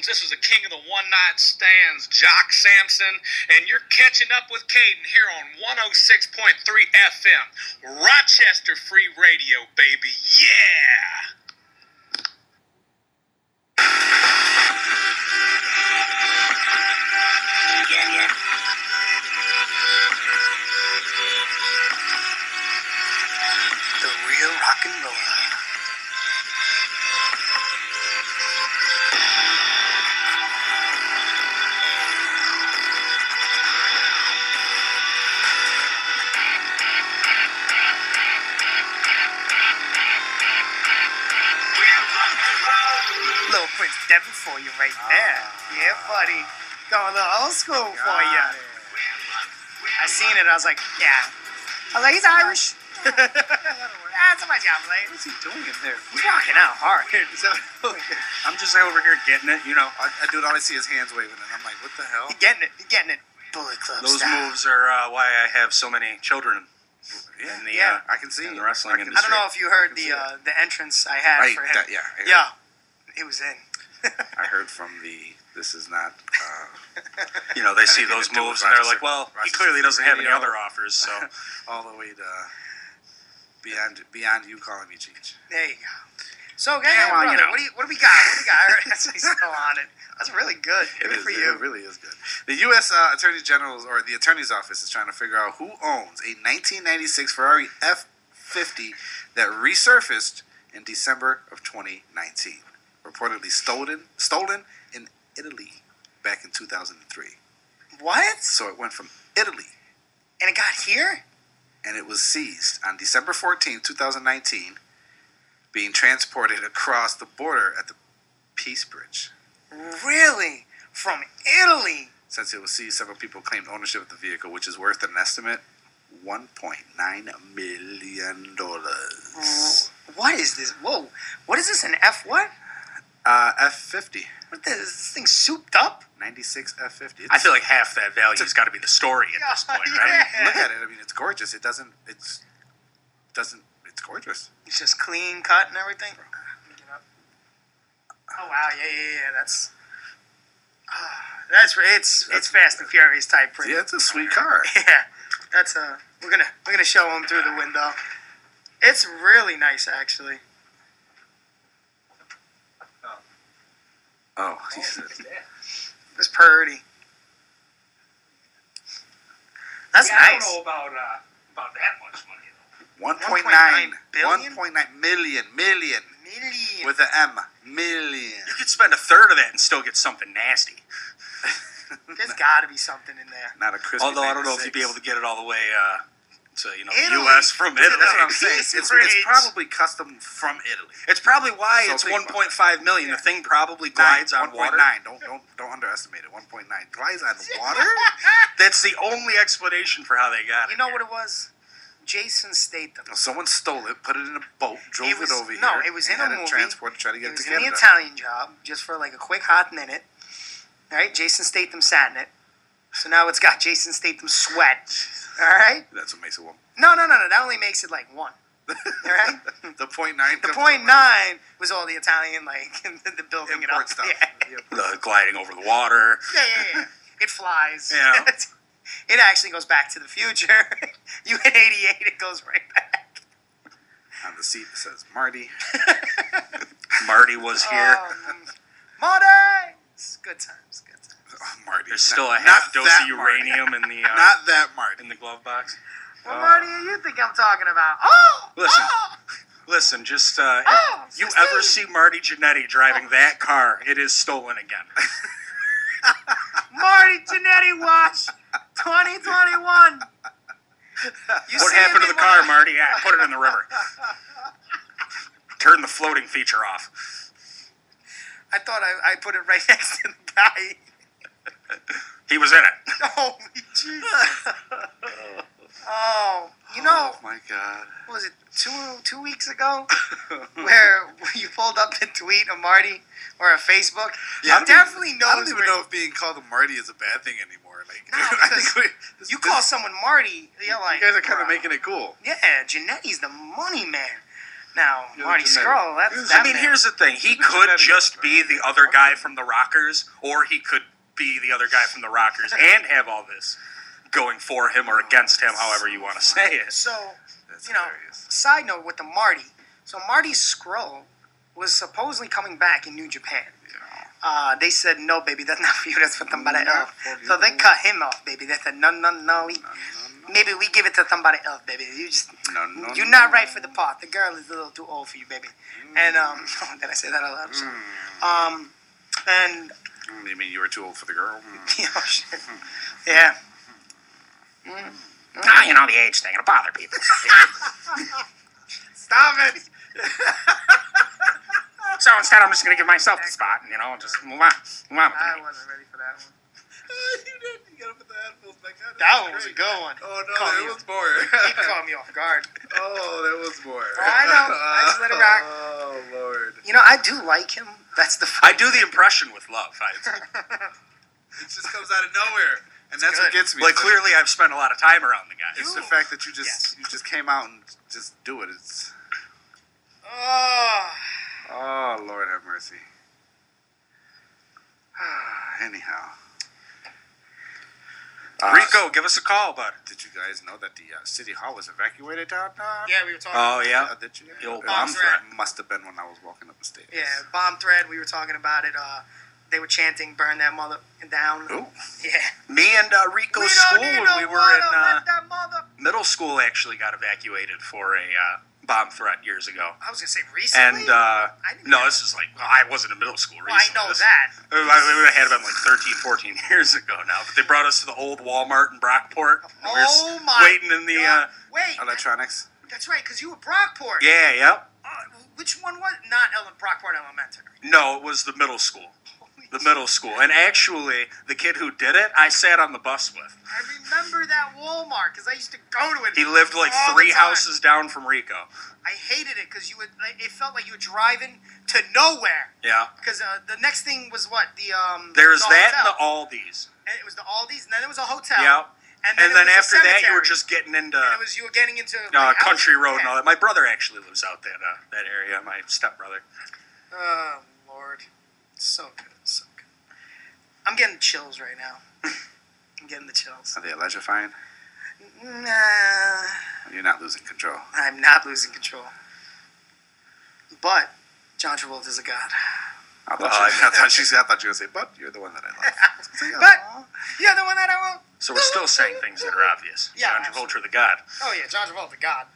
Jay Brones. This is the king of the one night stands, Jock Sampson, and you're catching up with Caden here on 106.3 FM, Rochester Free Radio, like, he's Irish. That's my job, like. What's he doing in there? He's rocking out hard. I'm just over here getting it, you know. I, I dude, all I see is hands waving, and I'm like, what the hell? He getting it. He getting it. Bullet Club Those style. moves are uh, why I have so many children Yeah, in the Yeah. uh, I can see in the wrestling I can- I don't know if you heard the uh, the entrance I had Right, for him. that- yeah, yeah, it was in. I heard from the. This is not. Uh, You know, they see those to do with moves and they're Rochester- like, well, he Rochester clearly doesn't have any Radio. other offers, so all the way to beyond beyond you calling me Cheech. There you go. So, yeah, well, you know. what do you what do we got? What do we got? That's he's still on it. That's really good. It Good is- for you. It really is good. The U.S. Uh, Attorney General's or the Attorney's Office is trying to figure out who owns a 1996 Ferrari F50 that resurfaced in December of 2019, reportedly stolen stolen Italy back in 2003. What? So it went from Italy And it got here? and it was seized on December 14, 2019, being transported across the border at the Peace Bridge. Really? From Italy? Since it was seized, several people claimed ownership of the vehicle, which is worth an estimate $1.9 million. What is this? Whoa! What is this? An F what? Uh, F50. What the, is this thing souped up? 96 F50. I feel like half that value's got to be the story at this point, right? Yeah. Look at it. I mean, it's gorgeous. It doesn't, it's, doesn't, it's gorgeous. It's just clean cut and everything. Let me get up. Oh wow! Yeah, yeah, yeah. That's. ah, that's it's it's Fast and Furious type print. Yeah, it's a sweet car. Yeah, that's uh we're gonna we're gonna show them through the window. It's really nice actually. Oh, he said, It's pretty. That's Yeah, I don't know about uh, about that much money. 1.9 1.9 billion? 1.9 million, million, Million. with an M, million. You could spend a third of that and still get something nasty. There's got to be something in there. Not a crispy. Although I don't know if you'd be able to get it all the way uh, to you know Italy. the U.S. from Italy. That's what I'm saying. It's, it's probably custom from Italy. It's probably why So it's think about 1.5 million. The thing probably glides on 1.9. water. Don't don't don't underestimate it. 1.9 glides on water. That's the only explanation for how they got it. You know what it was? Jason Statham. Oh, someone stole it, put it in a boat, drove It it, over no, here. No, it was in a movie. transport to try to It get was to in the Italian job, just for like a quick hot minute. All right, Jason Statham sat in it. So now it's got Jason Statham sweat. All right? That's what makes it one. No, no, no, no. That only makes it like one. All right? the point nine. The point nine was all the Italian, like, the building it up. Stuff. Yeah. The gliding over the water. Yeah, yeah, yeah. It flies. Yeah. it actually goes back to the future. you hit 88, it goes right back. On the seat it says Marty. Marty was here. Um, Marty! It's Good times, good times. Oh, Marty. There's still a half dose that of Marty. uranium in the uh, Not that Marty. in the glove box. What Marty do you think I'm talking about? Oh! Listen. Oh! Listen, just uh, Oh, if you 16. ever see Marty Jannetty driving that car, it is stolen again. Marty Jannetty watch 2021. You what happened to the car, Marty? Yeah, put it in the river. Turn the floating feature off. I thought I, I put it right next to the guy. He was in it. Holy Jesus. Oh, you know, Oh my God. what was it two two weeks ago where you pulled up a tweet of Marty or a Facebook? Yeah, I definitely even, knows. I don't even know if being called a Marty is a bad thing anymore. Like, No, I because think we, this, You this- call someone Marty, you're like, you guys are kind of making it cool. Yeah, Jannetty's the money man. Now, You're Marty. Scurll, that's that I mean, man. here's the thing. He could just be the other guy from the Rockers, or he could be the other guy from the Rockers and have all this going for him or against him, however you want to say it. So, That's you know, hilarious. side note with the Marty. So Marty Scurll was supposedly coming back in New Japan. Uh, they said no, baby, that's not for you. That's for somebody else. So they cut him off, baby. They said no, no, no. We, maybe we give it to somebody else, baby. You just No, no, you're no, not no. right for the part. The girl is a little too old for you, baby. And um, did I say that out loud? I'm. Um, and Mm, You mean you were too old for the girl? Mm. you know, shit. yeah. Ah, you know, the age thing, it'll bother people. Stop it. so instead, I'm just going to give myself the spot and, you know, just move on. Move on I wasn't ready for that one. you did. You gotta put the headphones back on. That one was a good one. Oh no, Caught that me was off- more. He caught me off guard. oh, that was more. Oh, I know. I just let it rock. Oh lord. You know, I do like him. That's the. I do the impression with love. I, It just comes out of nowhere, and that's what gets me. like, It's clearly, I've spent a lot of time around the guy. It's the fact that you just Yes. you just came out and just do it. It's Oh, oh Lord have mercy. Anyhow, Uh, Rico, give us a call, bud. did you guys know that the uh, city hall was evacuated down? Uh, yeah, we were talking. About Oh, yeah. uh, did you? The old It bomb must- threat. Must have been when I was walking up the stairs. Yeah, bomb thread. We were talking about it. Uh, they were chanting, "Burn that mother down." Ooh. Yeah. Me and uh, Rico's We don't school, need when no we were water, in uh, let that mother. middle school, actually got evacuated for a uh, bomb threat years ago. I was gonna say recently. And uh, I didn't no, this is like well, I wasn't in middle school Well, I know This- that. I it had been like 13, 14 years ago now. But they brought us to the old Walmart in Brockport. and we were Oh my waiting in the uh. Wait, Electronics. that's right, because you were Brockport. yeah, yep. Uh, which one was not Ellen Brockport Elementary? No, it was the middle school. The middle school, and actually, the kid who did it, I sat on the bus with. I remember that Walmart because I used to go to it. He lived like three houses down from Rico. I hated it because you would. It felt like you were driving to nowhere. Yeah. Because uh, the next thing was what the um. There's the that hotel. and the Aldi's. And it was the Aldi's, and then there was a hotel. Yeah. And then, And then it was after that, you were just getting into And it was you were getting into uh, like, Country houses. Road and all that. My brother actually lives out that uh, that area. My stepbrother. Oh Lord, so good. I'm getting chills right now. I'm getting the chills. Are they electrifying? Nah, You're not losing control. I'm not losing control. But John Travolta's a god. I thought, Uh, you, I, thought you, I thought you were going to say, but you're the one that I love. But you're the one that I want. So we're still saying things that are obvious. Yeah, John Travolta, the god. Oh yeah, John Travolta, the God.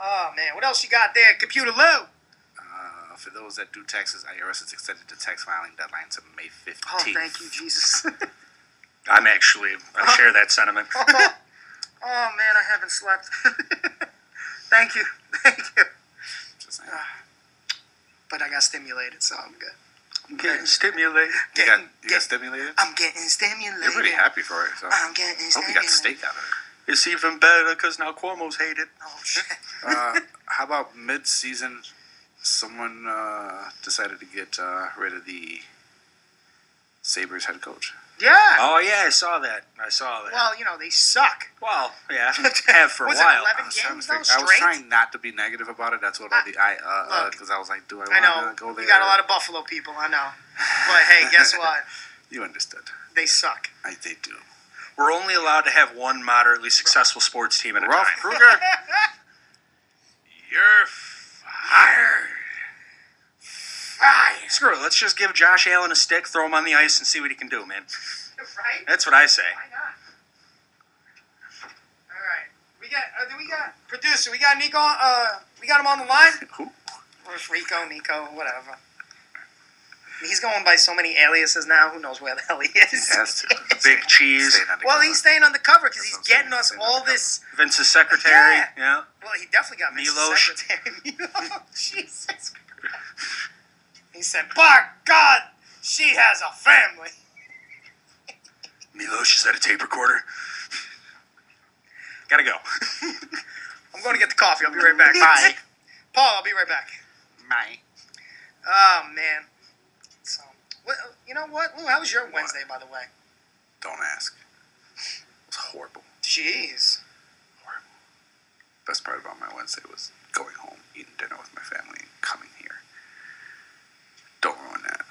Oh man, what else you got there, Computer Lou? Uh, for those that do taxes, IRS has extended the tax filing deadline to May 15th. Oh, thank you, Jesus. I'm actually I share that sentiment. oh man, I haven't slept. thank you, thank you. Saying. But I got stimulated, so I'm good. Getting stimulated. You got, Getting- you got get- stimulated? I'm getting stimulated. You're pretty happy for it. So. I'm getting hope stimulated. you got steak out of it. It's even better because now Cuomo's hated. Oh shit. Uh, how about mid-season? Someone uh, decided to get uh, rid of the Sabres head coach. Yeah. Oh yeah, I saw that. I saw that. Well, you know they suck. Well, yeah, have for a Was while. it 11 I was, games though, think, I was trying not to be negative about it. That's what all the I uh Look, because I was like, do I I want to go there? You got a lot of Buffalo people, I know. But hey, guess what? You understood. They suck. I they do. We're only allowed to have one moderately successful sports team at a Ralph time. Krueger, you're Screw it. Let's just give Josh Allen a stick, throw him on the ice, and see what he can do, man. Right? That's what I say. Why not? All right. We got. Uh, do we got producer? We got Nico. Uh, we got him on the line. Who? Or Rico, Nico, whatever. He's going by so many aliases now. Who knows where the hell he is? He has to. Big cheese. Well, he's staying undercover because he's That's what I'm getting saying, us staying all this. Vince's secretary. Yeah. Yeah. Well, he definitely got Mr. Milos. Secretary. Milos. Jesus Christ. He said, "By God, she has a family." Milos is at a tape recorder. Gotta go. I'm going to get the coffee. I'll be right back. Bye. Paul, I'll be right back. My. Oh man. What, you know what, Lou? How was your Wednesday, by the way? Don't ask. It was horrible. Jeez. Horrible. Best part about my Wednesday was going home, eating dinner with my family, and coming here. Don't ruin that.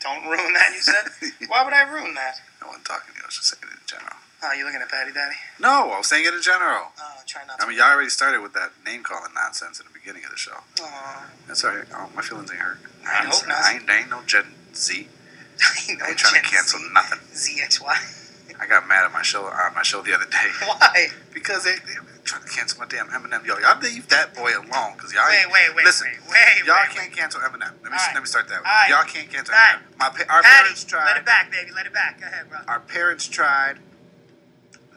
Don't ruin that, you said? Why would I ruin that? No one talking to you. I was just saying it in general. Oh, you looking at Patty Daddy? No, I was saying it in general. Oh, try not to. I mean, y'all already started with that name calling nonsense in the beginning of the show. Aw. That's all right. Oh, my feelings ain't hurt. I hope not. I ain't, I ain't no Gen Z. I know I ain't trying to cancel Z. nothing. ZXY. I got mad at my show on my show the other day Why? because they, they trying to cancel my damn Eminem. Yo, y'all leave that boy alone because y'all. Wait, wait, wait, listen, wait, wait, y'all wait, can't cancel Eminem. Let me right. let me start that. All right. Y'all can't cancel All right. Eminem. My our Patty, parents tried. let it back, baby. Let it back. Go ahead, bro. Our parents tried.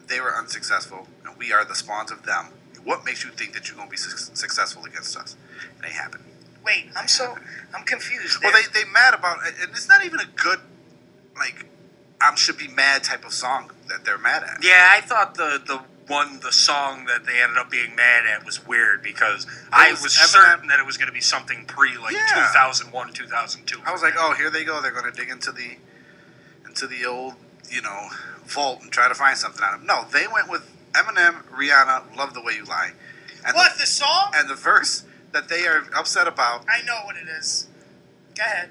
They were unsuccessful, and we are the spawns of them. What makes you think that you're gonna be su- successful against us? It ain't happening. Wait, I'm so I'm confused. Well, there. they they mad about, it, and it's not even a good, like, I'm should be mad type of song that they're mad at. Yeah, I thought the the one the song that they ended up being mad at was weird because I was was certain that it was going to be something pre like Yeah. 2001 2002. I was like, oh, here they go. They're going to dig into the into the old, you know, vault and try to find something out of. No, they went with Eminem, Rihanna, "Love the Way You Lie," and what the, the song? and the verse that they are upset about. I know what it is. Go ahead.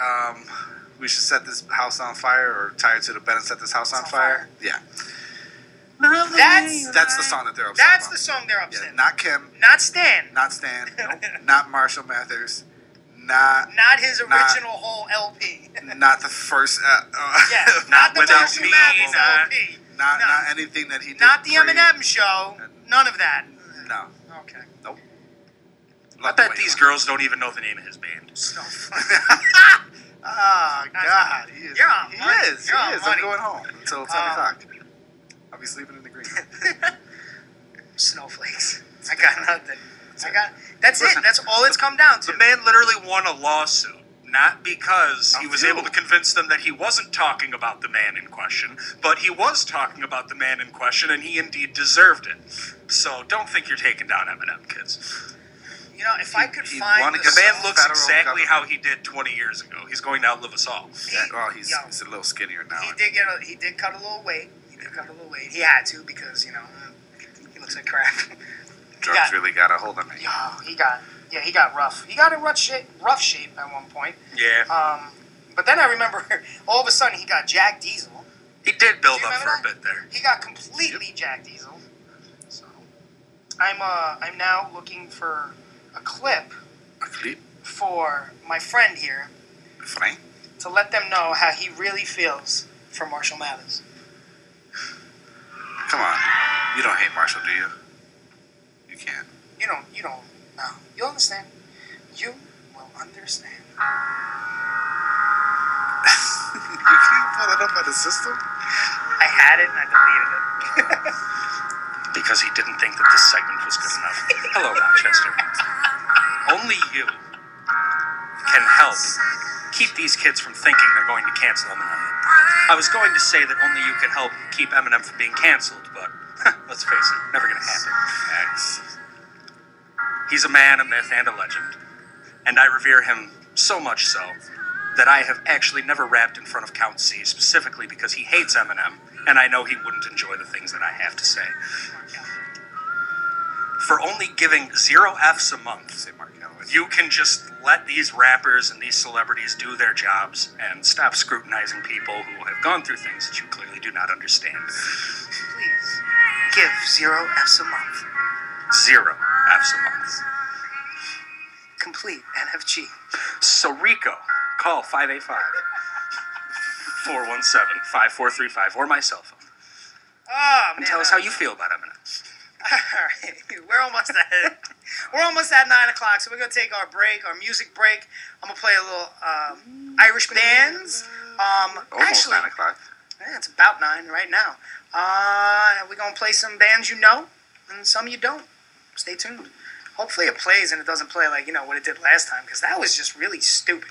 Um, we should set this house on fire, or tie it to the bed and set this house on, on fire. Yeah, That's that's the song that they're upset that's about. the song they're Yeah, upset. not Kim, not Stan. not Stan, nope, not Marshall Mathers, not Not his Not- original whole LP. not the first. Uh, uh, yeah, not the Marshall Me, Mathers not- LP. not No. not anything that he did. Not the pre- Eminem show. None of that. No, Okay. nope. I bet these girls don't even know the name of his band. Oh God, he is. You're he money. is. He is. money. I'm going home until ten Um, o'clock. I'll be sleeping in the green. Snowflakes. I got nothing. I got. That's Listen, it. That's all it's come down to. The man literally won a lawsuit. Not because he was able to convince them that he wasn't talking about the man in question, but he was talking about the man in question, and he indeed deserved it. So don't think you're taking down Eminem, kids. You know, if I could he find won the, against The man looks exactly government. how he did 20 years ago. He's going to outlive us all. Yeah, well, he's, Yo. he's a little skinnier now. He did get a, he did cut a little weight. He did cut a little weight. He had to because you know he looks like crap. Drugs Yeah. really got a hold on me. Yo, he got yeah he got rough. He got in rough shape, rough shape at one point. Yeah. Um, but then I remember all of a sudden he got Jack Diesel. He did build up for remember a bit there. He got completely Jack Diesel. So I'm uh I'm now looking for a clip A clip, for my friend here Frank. to let them know how he really feels for Marshall Mathers. Come on, you don't hate Marshall, do you? You can't. You don't you don't no. You'll understand. You will understand. you can't pull it up on the system. I had it and I deleted it. Because he didn't think that this segment was good enough. Hello, Rochester. Only you can help keep these kids from thinking they're going to cancel Eminem. I was going to say that only you can help keep Eminem from being canceled, but let's face it, never going to happen. He's a man, a myth, and a legend, and I revere him so much so that I have actually never rapped in front of Count C specifically because he hates Eminem, and I know he wouldn't enjoy the things that I have to say. For only giving zero Fs a month, Say Mark Calaway. You can just let these rappers and these celebrities do their jobs and stop scrutinizing people who have gone through things that you clearly do not understand. Please give zero F's a month. Zero Fs a month. Complete NFG. So Rico, call 585 417 5435 or my cell phone Oh and man. tell us how you feel about Eminem. We're almost at we're almost at nine o'clock, so we're gonna take our break, our music break. I'm gonna play a little um, Irish bands. Um, Almost actually, nine o'clock. yeah, it's about nine right now. Uh, we're gonna play some bands you know and some you don't. Stay tuned. Hopefully it plays and it doesn't play like you know what it did last time because that was just really stupid.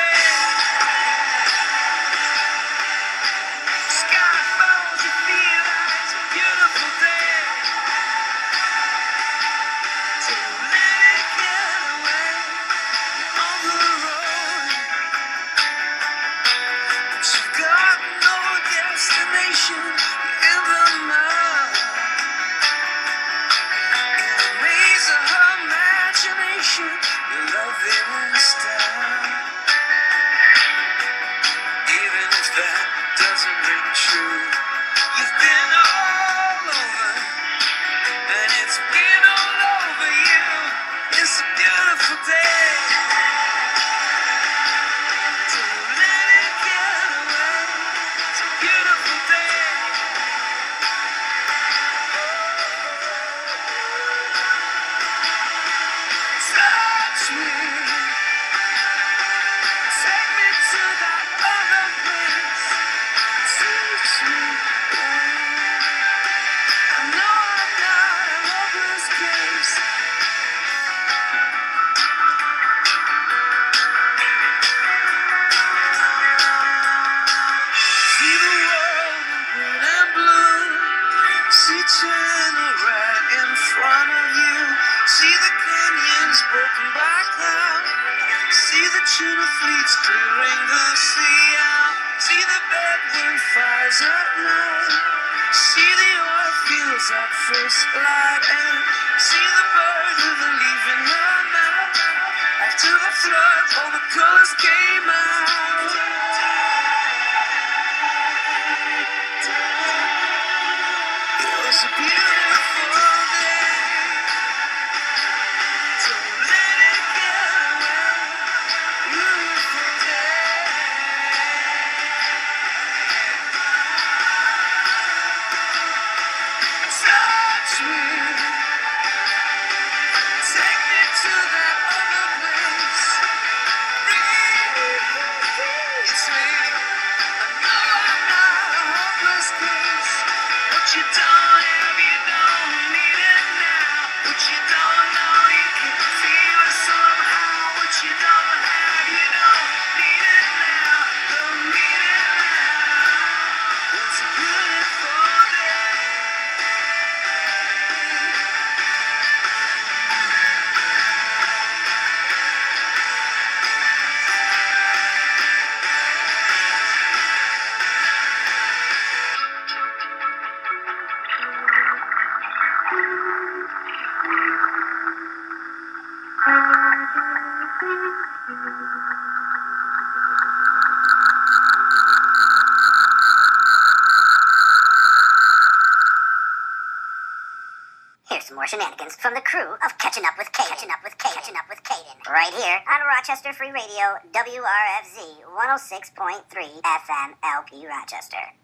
more shenanigans from the crew of Catching Up with Caden. Catching Up with Caden. Catching Up with Caden. Right here on Rochester Free Radio, WRFZ 106.3 FM LP Rochester.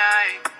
Bad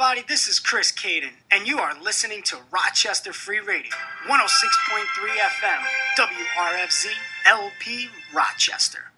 everybody? This is Chris Caden, and you are listening to Rochester Free Radio, 106.3 FM, WRFZ, LP, Rochester.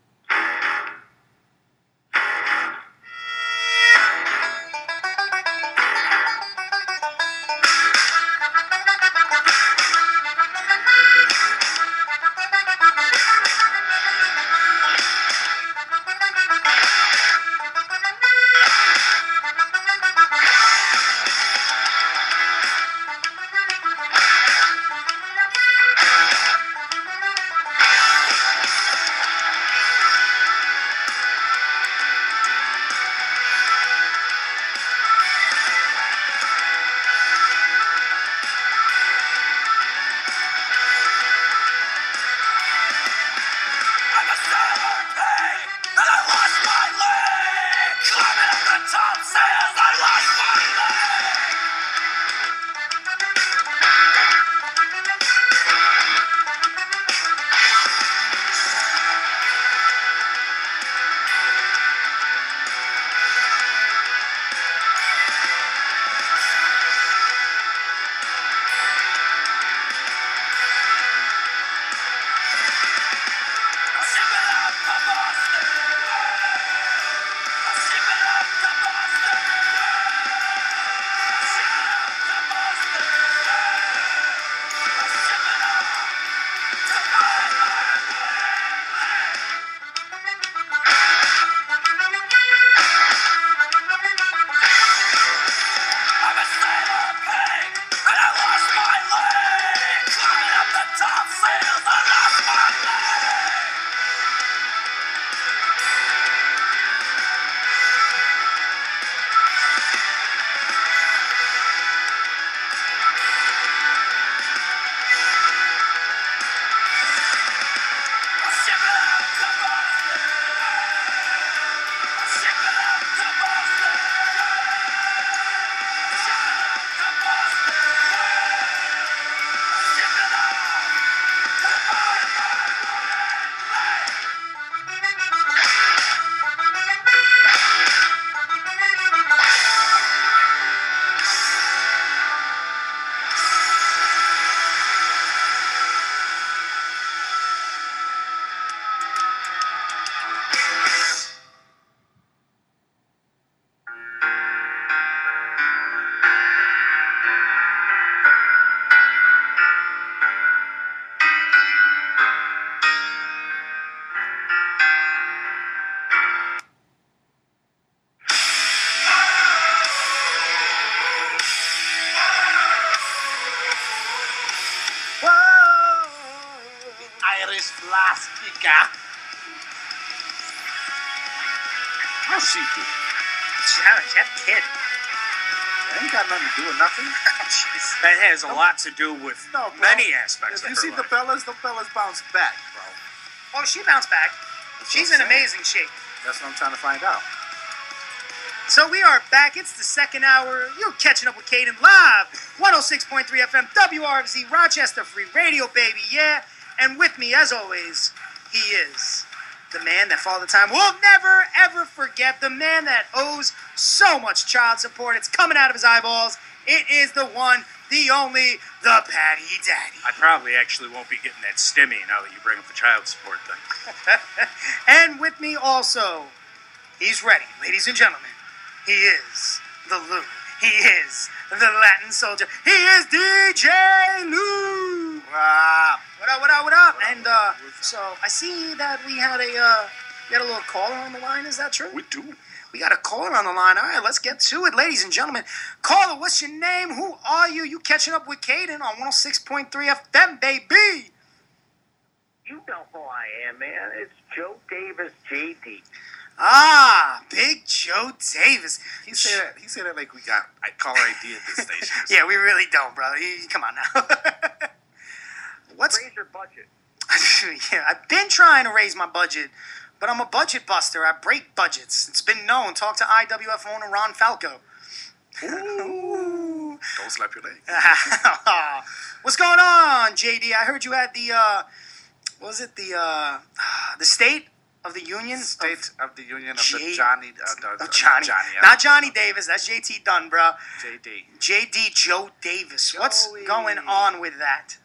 Kid. That ain't got nothing to do with nothing. That has a lot to do with No, bro. many aspects If of you her see the life. Bellas, the Bellas bounce back, bro. Oh, she bounced back. That's She's in saying. amazing shape. That's what I'm trying to find out. So we are back. It's the second hour. You're catching up with Caden live. 106.3 FM, WRFZ, Rochester Free Radio, baby. Yeah. And with me, as always, he is the man that Father Time will never, ever forget. The man that owes so much child support. It's coming out of his eyeballs. It is the one, the only, the Patty Daddy. I probably actually won't be getting that stimmy now that you bring up the child support thing. and with me also, he's ready, ladies and gentlemen. He is the Lou. He is the Latin soldier. He is DJ Lou. Wow. What up? What up? What up? And uh, so I see that we had a uh, we had a little caller on the line. Is that true? We do. We got a caller on the line. All right, let's get to it, ladies and gentlemen. Caller, what's your name? Who are you? You catching up with Caden on 106.3 FM, baby. You know who I am, man. It's Joe Davis, JD. Ah, Big Joe Davis. He said that. He said that like we got I caller ID at this station. Yeah, we really don't, brother. You- Come on now. What's Raise your budget. yeah, I've been trying to raise my budget, but I'm a budget buster. I break budgets. It's been known. Talk to IWF owner Ron Falco. Ooh. Don't slap your leg. What's going on, JD? I heard you had the uh, what was it the uh, the state of the Union. of- State of the Union of J- the Johnny. Uh, the, of Johnny. Johnny. uh, Not Johnny Davis. That's JT Dunn, bro. JD. JD Joe Davis. What's going on with that?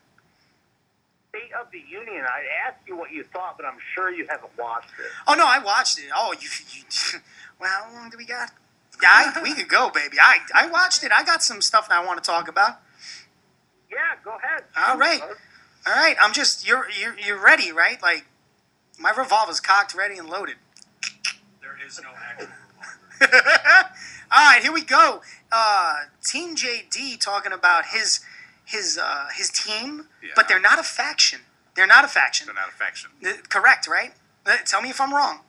State of the Union. I asked you what you thought, but I'm sure you haven't watched it. Oh no, I watched it. Oh, you. you well, how long do we got? Yeah, I, we could go, baby. I I watched it. I got some stuff that I want to talk about. Yeah, go ahead. All right. All right. I'm just you're you're you're ready, right? Like my revolver's cocked, ready, and loaded. There is no actual. All right, here we go. Uh, team JD talking about his his uh, his team, but they're not a faction. They're not a faction. They're not a faction. Correct, right? Uh, Tell me if I'm wrong.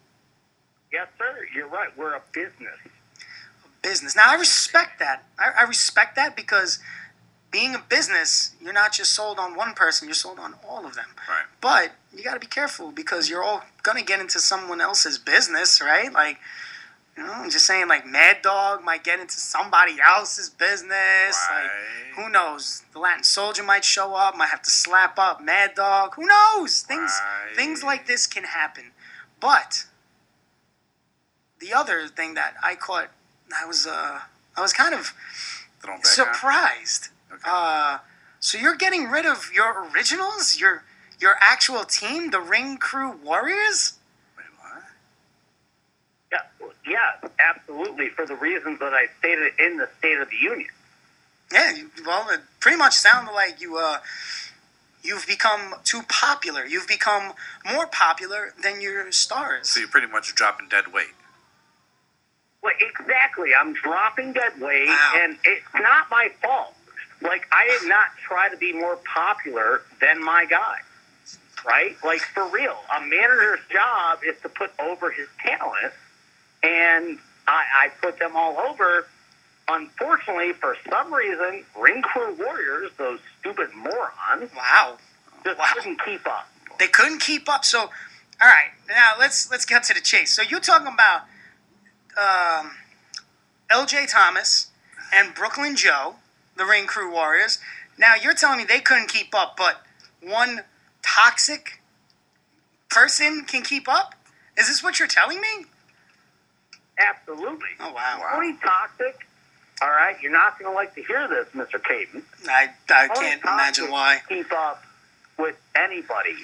Yes, sir. You're right. We're a business. A business. Now I respect that. I, I respect that because being a business, you're not just sold on one person. You're sold on all of them. Right. But you got to be careful because you're all gonna get into someone else's business, right? Like, you know, I'm just saying, like Mad Dog might get into somebody else's business. Like, who knows? The Latin Soldier might show up, might have to slap up Mad Dog. Who knows? Things things like this can happen. But the other thing that I caught, I was uh, I was kind of Thrown back on? surprised. Uh, so you're getting rid of your originals, your your actual team, the Ring Crew Warriors. Yeah, yeah, absolutely. For the reasons that I stated in the State of the Union. Yeah, well, it pretty much sounded like you uh, you've become too popular. You've become more popular than your stars. So you're pretty much dropping dead weight. Well, exactly. I'm dropping dead weight, and it's not my fault. Like, I did not try to be more popular than my guy. Right? Like, for real. A manager's job is to put over his talent, and I, I put them all over. Unfortunately, for some reason, Ring Crew Warriors, those stupid morons, wow, just couldn't keep up. They couldn't keep up. So, all right, now let's let's get to the chase. So you're talking about um, L.J. Thomas and Brooklyn Joe, the Ring Crew Warriors. Now you're telling me they couldn't keep up, but one toxic person can keep up? Is this what you're telling me? Absolutely. Oh wow. Tony Toxic. All right, you're not going to like to hear this, Mr. Caden. I I Tony can't Toxic imagine why. Keep up with anybody.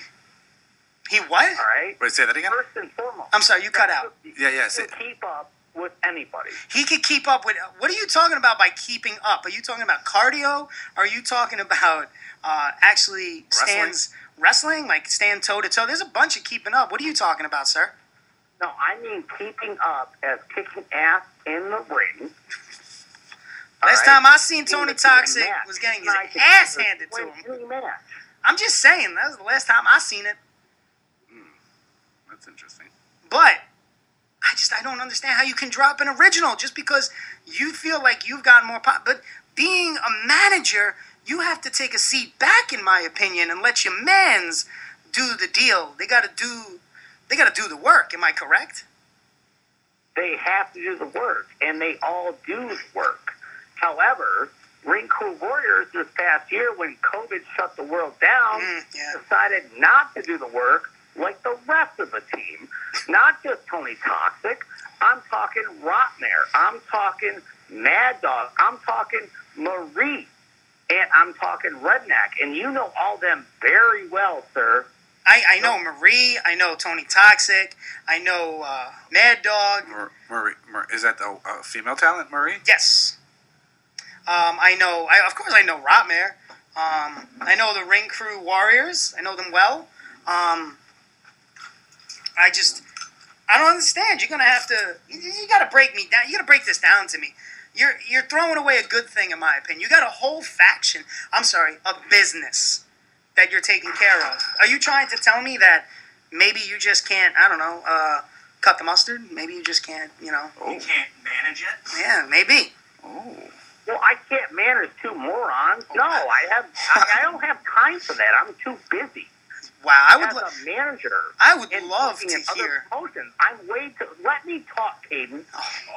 He what? All right. Wait, say that again. First and foremost. I'm sorry, you cut out. Yeah, yeah. He Say, keep up with anybody. He could keep up with. What are you talking about by keeping up? Are you talking about cardio? Are you talking about uh, actually stands wrestling, like stand toe to toe? There's a bunch of keeping up. What are you talking about, sir? No, I mean keeping up as kicking ass in the ring. Last right? time I seen Tony Toxic was getting his Not ass handed to him. match. I'm just saying that was the last time I seen it. Hmm, that's interesting. But I just I don't understand how you can drop an original just because you feel like you've gotten more pop. But being a manager, you have to take a seat back, in my opinion, and let your mans do the deal. They got to do they got to do the work. Am I correct? They have to do the work, and they all do the work. However, Ring Crew Warriors this past year, when COVID shut the world down, Mm, decided not to do the work like the rest of the team. Not just Tony Toxic. I'm talking Rotmare. I'm talking Mad Dog. I'm talking Marie. And I'm talking Redneck. And you know all them very well, sir. I, I know Marie. I know Tony Toxic. I know uh, Mad Dog. Marie, Mar- is that the uh, female talent, Marie? Yes. Um, I know. I, of course, I know Rotmare. Um, I know the Ring Crew Warriors. I know them well. Um, I just, I don't understand. You're gonna have to. You, you got to break me down. You got to break this down to me. You're you're throwing away a good thing, in my opinion. You got a whole faction. I'm sorry, a business that you're taking care of. Are you trying to tell me that maybe you just can't? I don't know. Uh, cut the mustard. Maybe you just can't. You know. You can't manage it. Yeah, maybe. Oh. Well, I can't manage two morons. No, I have. I, I don't have time for that. I'm too busy. Wow, I would. As lo- a manager, I would love to hear. promotions, I'm way too. Let me talk, Caden.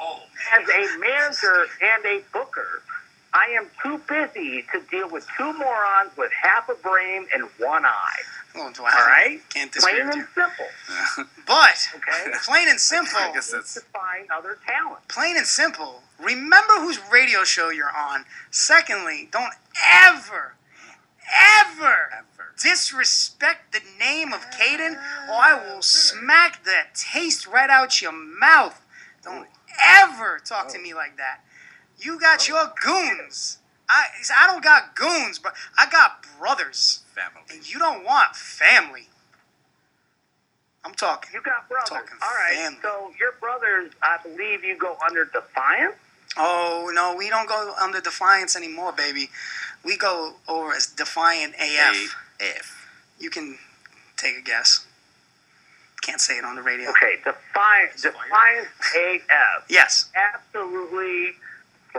Oh, As a manager and a booker, I am too busy to deal with two morons with half a brain and one eye. Oh, wow. All right? Can't disagree Plain and simple. But Okay? plain and simple. I guess that's to find other talent. plain and simple. Remember whose radio show you're on. Secondly, don't ever, ever, ever. disrespect the name of Caden, or I will smack the taste right out your mouth. Don't ever talk to oh. me like that. You got your goons. I I don't got goons, but I got brothers, family. and you don't want family. I'm talking. You got brothers. Talking All right. family. So your brothers, I believe you go under Defiance. Oh no, we don't go under Defiance anymore, baby. We go over as Defiant AF. AF. You can take a guess. Can't say it on the radio. Okay, Defiance, Defiance AF. Yes, Absolutely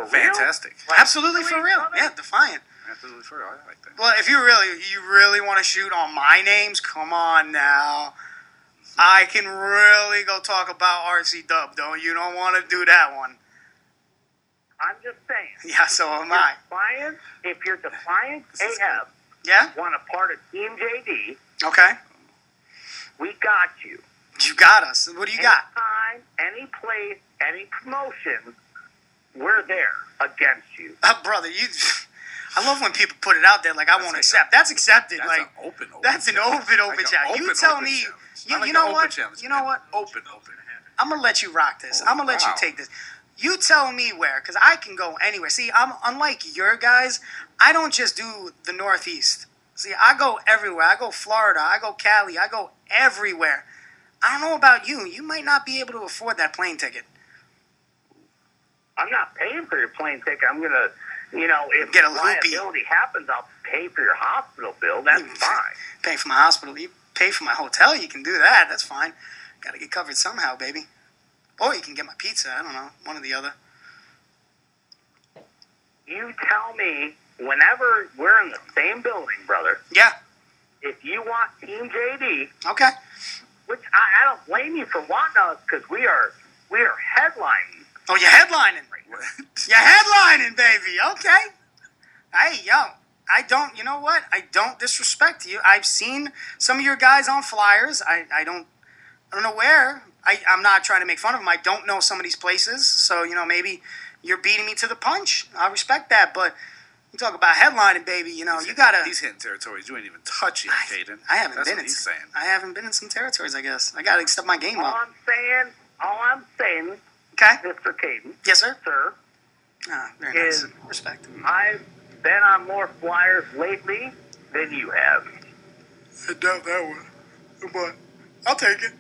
for real? Fantastic. absolutely for real. Yeah, Defiant. Absolutely for real. I like that. Well, if you really, you really want to shoot on my names, come on now. I can really go talk about RC Dub, though. You don't want to do that one. I'm just saying. Yeah, so am I. Defiant, if you're Defiance AF, Yeah. want a part of Team JD, Okay. we got you. You got us. What do you got? Anytime, any place, any promotion, we're there against you. Uh, brother, you. I love when people put it out there like I won't accept. That's accepted. That's like an open, open that's an challenge. open, open Like a challenge. You tell me. You, like you know what? challenge, You know what? Open, open. I'm gonna let you rock this. Oh, I'm gonna let wow. you take this. You tell me where, because I can go anywhere. See, I'm unlike your guys. I don't just do the Northeast. See, I go everywhere. I go Florida. I go Cali. I go everywhere. I don't know about you. You might not be able to afford that plane ticket. I'm not paying for your plane ticket. I'm gonna, you know, if Get a loopy. liability happens, I'll pay for your hospital bill. That's mm. fine. Pay for my hospital. You pay for my hotel. You can do that. That's fine. Got to get covered somehow, baby. Or you can get my pizza. I don't know. One or the other. You tell me whenever we're in the same building, brother. Yeah. If you want Team JD, Okay. which I, I don't blame you for wanting us because we are we are headlining. Oh, you're headlining. You're headlining, baby. Okay. Hey, yo. I don't, you know what? I don't disrespect you. I've seen some of your guys on flyers. I, I don't, I don't know where. I, I'm not trying to make fun of them. I don't know some of these places. So, you know, maybe you're beating me to the punch. I respect that. But you talk about headlining, baby. You know, you gotta. He's hitting territories you ain't even touching, yet, Caden. I haven't That's been what in. he's saying. I haven't been in some territories. I guess I gotta step my game All up. All I'm saying, all I'm saying, Okay. Mr. Caden, Yes, sir. sir, Ah, very nice. Respect. I've been on more flyers lately than you have. I doubt that one, but I'll take it.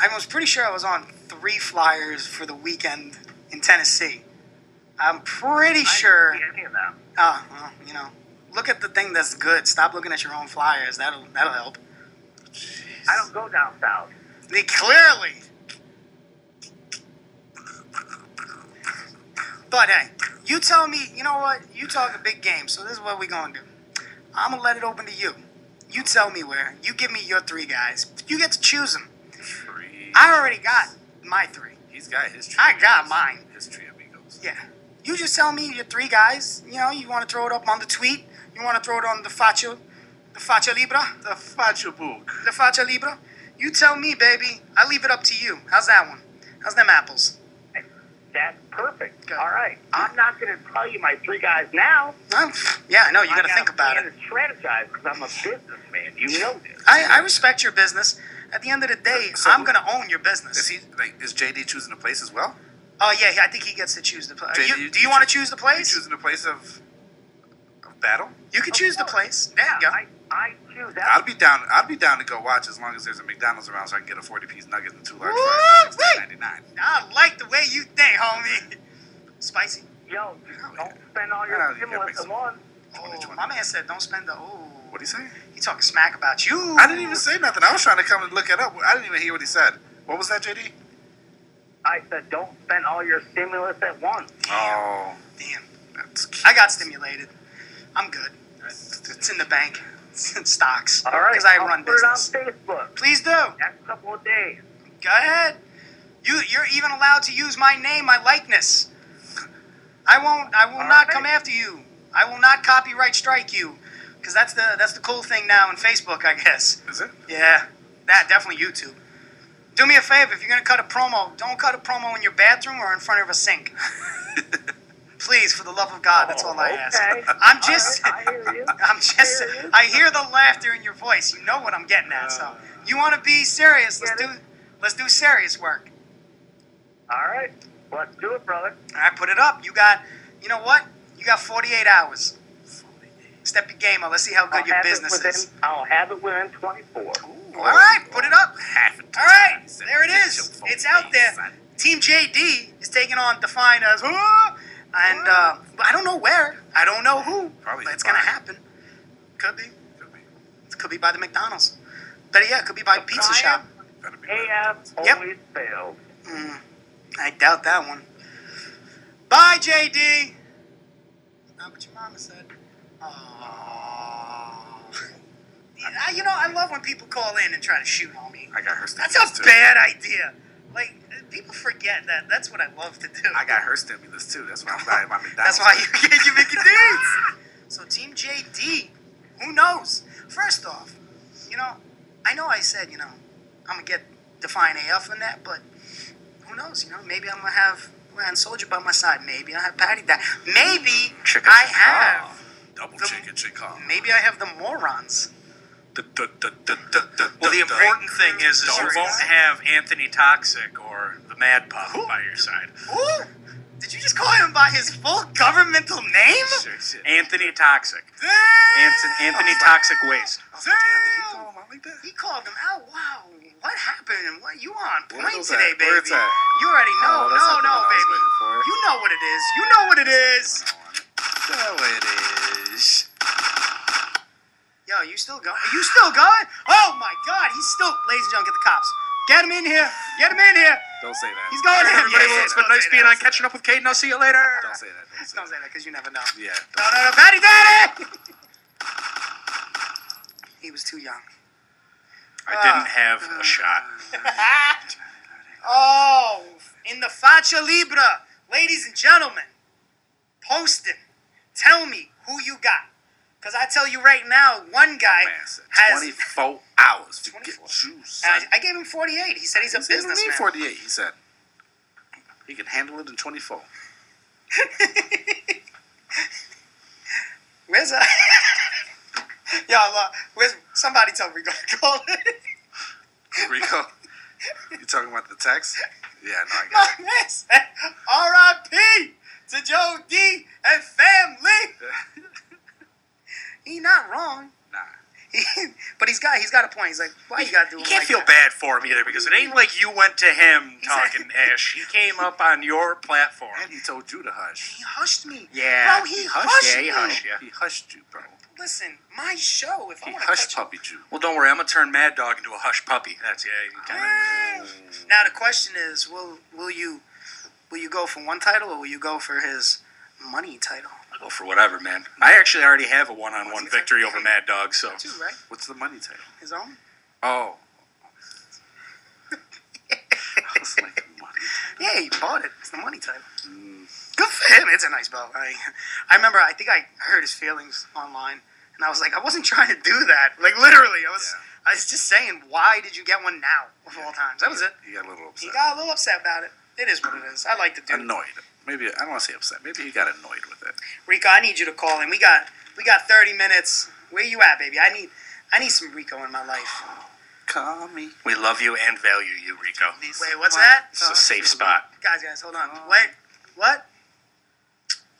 I was pretty sure I was on three flyers for the weekend in Tennessee. I'm pretty sure. I didn't see any of them. Oh, well, you know, look at the thing that's good. Stop looking at your own flyers. That'll that'll help. I don't go down south. They clearly. But hey, you tell me. You know what? You talk a big game. So this is what we gonna do. I'm gonna let it open to you. You tell me where. You give me your three guys. You get to choose them. Tree. I already got my three. He's got his tree. I got mine. His tree amigos. Yeah. You just tell me your three guys. You know, you want to throw it up on the tweet. You want to throw it on the facho, the facha libra, The facho book. the facha libra. You tell me, baby. I leave it up to you. How's that one? How's them apples? That's perfect. Good. All right. I'm not going to tell you my three guys now. Huh? Yeah, I know. You got to think about plan it. to strategize because I'm a businessman. You know this. I, I respect your business. At the end of the day, uh, So- I'm gonna own your business. Is business. he like is JD choosing the place as well? Oh yeah, I think he gets to choose the place. JD, You, do you want to choose the place? choosing the place of of battle? You can choose the place. There you Yeah, go. I, I choose that. I'd be down. I'd be down to go watch as long as there's a McDonald's around, so I can get a forty piece nugget and two large fries for ninety nine. I like the way you think, homie. Spicy. Yo, don't spend all your you gotta stimulus make at once. Oh, my man said don't spend the. Oh, What did he say? he talking smack about you. I didn't even say nothing. I was trying to come and look it up. I didn't even hear what he said. What was that, JD? I said, don't spend all your stimulus at once. Oh, Damn. that's cute. I got stimulated. I'm good. It's in the bank. Stocks. All right. Because I I'll run put business. it on Facebook Please do. next couple of days. Go ahead. You you're even allowed to use my name, my likeness. I won't I will All not right. come after you. I will not copyright strike you. because that's the that's the cool thing now in Facebook, I guess. Is it? Yeah, that definitely YouTube. Do me a favor, if you're gonna cut a promo, don't cut a promo in your bathroom or in front of a sink. Please, for the love of God, that's all I ask. I'm just, All right, I hear you. I'm just, Hear you. I hear the laughter in your voice. You know what I'm getting at. So, you want to be serious? Let's do, let's do serious work. All right, let's do it, brother. All right, put it up. You got, you know what? You got 48 hours. Step your game up. Let's see how good I'll your business within, is. I'll have it within 24. All right, put it up. Half All right, there it is. It's out there. Team JD is taking on Define as, "Ah!" And uh, I don't know where. I don't know who. Probably but it's gonna happen. Could be. Could It could be by the McDonald's. But yeah, it could be by a pizza shop. Better be AF Yep. always fails. Mm, I doubt that one. Bye, JD. Not what your mama said. Aww. Yeah, you know, I love when people call in and try to shoot on me. I got her That's a too. bad idea. Like, people forget that. That's what I love to do. I got her stimulus too. That's why I'm buying my McDonald's. That's why you get your Mickey D's. So Team JD, who knows? First off, you know, I know I said, you know, I'm gonna get Define AF in that, but who knows? You know, maybe I'm gonna have Ryan Soldier by my side. Maybe I have Patty that. Maybe Chicken I chicken. have. Double The- chicken chicken. Maybe I have the morons. Well, the important thing is, is you won't have Anthony Toxic or the Mad Pup by your side. Who? Did you just call him by his full governmental name? Anthony Toxic. Damn! Anthony, Anthony oh, Toxic Waste. I was damn, did he call him out like that? He called him out. Wow, what happened? What you on point today, at? Where baby? it's at? You already oh, know. Oh, that's no, not no, one I was baby. for. You know what it is. You know what it is. There it is. Yo, you still going? Are you still going? Oh my God, he's still. Ladies and gentlemen, get the cops. Get him in here. Get him in here. Don't say that. He's going in. Everybody, Yeah, well, it's been nice being on Catching Up with Caden. I'll see you later. Don't say that. Don't say Don't say that because you never know. Yeah. No, no, no, Patty Daddy. He was too young. I didn't ah. have a shot. oh, in the Facha Libra, ladies and gentlemen, post it. Tell me who you got. Because I tell you right now, one guy has. 24 hours to 24. get juice. I, I gave him 48. He said he's a He doesn't businessman. 48, he said. He can handle it in 24. Where's that? Yo, look, where's somebody tell me to call it? Rico, you talking about the text? Yeah, no, I got man said, R.I.P. to Joe D and family. he not wrong. Nah. He, but he's he's got a point. He's like, why you gotta do You can't like feel that? bad for him either because it ain't like you went to him talking ash. He came up on your platform. And he told you to hush. He hushed me. Yeah, bro, he, he hushed, hushed- yeah, he hushed you. He hushed you, bro. Listen, my show. If I He want to hushed puppy you. Well, don't worry. I'm gonna turn Mad Dog into a hush puppy. That's yeah. You kind of. Ah. Now the question is, will will you will you go for one title or will you go for his money title? I'll for whatever, man. I actually already have a one-on-one victory over Mad Dog, so Two, right? What's the money title? His own. Oh. I was like, money Yeah, he bought it. It's the money title. Mm. Good for him. It's a nice belt. I, I remember. I think I hurt his feelings online, and I was like, I wasn't trying to do that. Like literally, I was. I was just saying, why did you get one now of all times? That was it. He got a little upset. He got a little upset about it. It is what it is. I like to do. Annoyed. Maybe, I don't want to say upset. Maybe he got annoyed with it. Rico, I need you to call in. We got we got 30 minutes. Where you at, baby? I need I need some Rico in my life. Call me. we love you and value you, Rico. Wait, what's that? It's a safe spot. Guys, guys, hold on. Wait, what?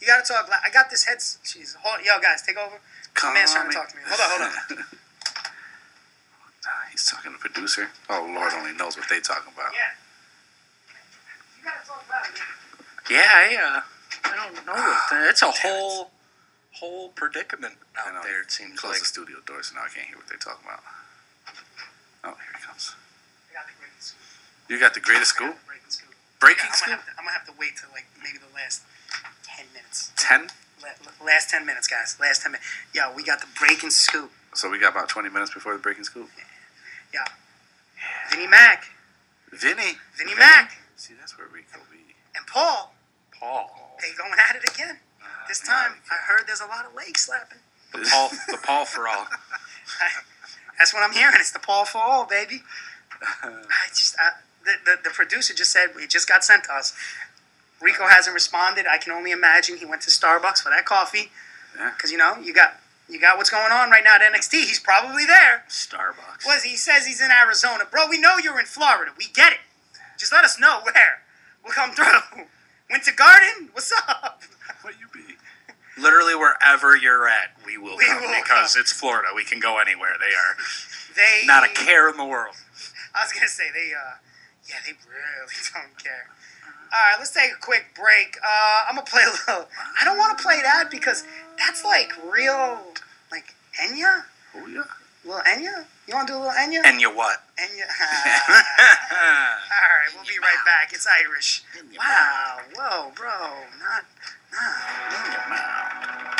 You gotta talk. I got this head. Jeez, hold. Yo, guys, take over. Call man's trying to me. talk to me. Hold on, hold on. Ah, he's talking to the producer. Oh, Lord only knows what they talking about. Yeah. You gotta talk loud. Yeah, I, uh, I don't know. What it's a whole, whole predicament I out know. there. It seems Close like. the studio door so now I can't hear what they're talking about. Oh, here he comes. I got the breaking. You got the greatest I got scoop? the breaking scoop. Breaking I'm scoop? Gonna have to, I'm gonna have to wait till like maybe the last ten minutes. 10? La- la- Last ten minutes, guys. Last ten minutes. Yo, we got the breaking scoop. So we got about 20 minutes before the breaking scoop. Yeah. Vinny Mac, Vinny. Vinnie Mac, See, that's where Rico be. and Paul. Paul. They going at it again. Ah, this time, I heard there's a lot of leg slapping. The Paul, the Paul for all. That's what I'm hearing. It's the Paul for all, baby. I just, I, the, the the producer just said it just got sent to us. Rico uh-huh. hasn't responded. I can only imagine he went to Starbucks for that coffee. Yeah. Because you know you got you got what's going on right now at NXT. He's probably there. Starbucks. Was he says he's in Arizona, bro? We know you're in Florida. We get it. Just let us know where. We'll come through. Winter Garden, what's up? What you be? Literally wherever you're at, we will We come will because come. it's Florida. We can go anywhere. They are They not a care in the world. I was gonna say they, uh, yeah, they really don't care. All right, let's take a quick break. Uh, I'm gonna play a little. I don't want to play that because that's like real, like Enya. Oh yeah. Little Enya. You want to do a little Enya? And you what? Enya. Ah. All right, we'll be right back. It's Irish. Wow. Whoa, bro. Not. Nah.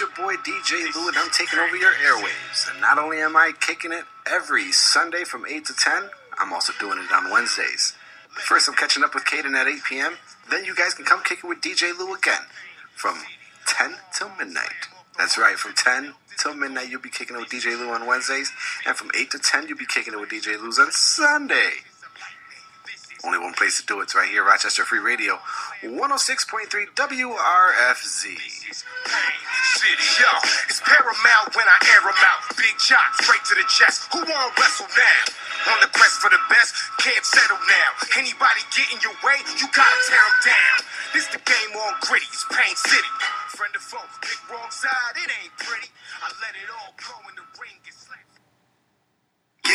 It's your boy DJ Lou, and I'm taking over your airwaves. And not only am I kicking it every Sunday from 8 to 10, I'm also doing it on Wednesdays. First, I'm catching up with Caden at 8 p.m. Then you guys can come kick it with DJ Lou again from 10 till midnight. That's right, from 10 till midnight, you'll be kicking it with DJ Lou on Wednesdays. And from 8 to 10, you'll be kicking it with DJ Lou's on Sunday. Only one place to do it. It's right here, Rochester Free Radio, 106.3 WRFZ. City, yo, it's paramount when I air 'em out. Big shot, straight to the chest. Who won't wrestle now? On the quest for the best, can't settle now. Anybody get in your way, you gotta tear 'em down. This the game on gritty, it's Pain City. Friend or foe, pick wrong side, it ain't pretty. I let it all go in the ring, slapped.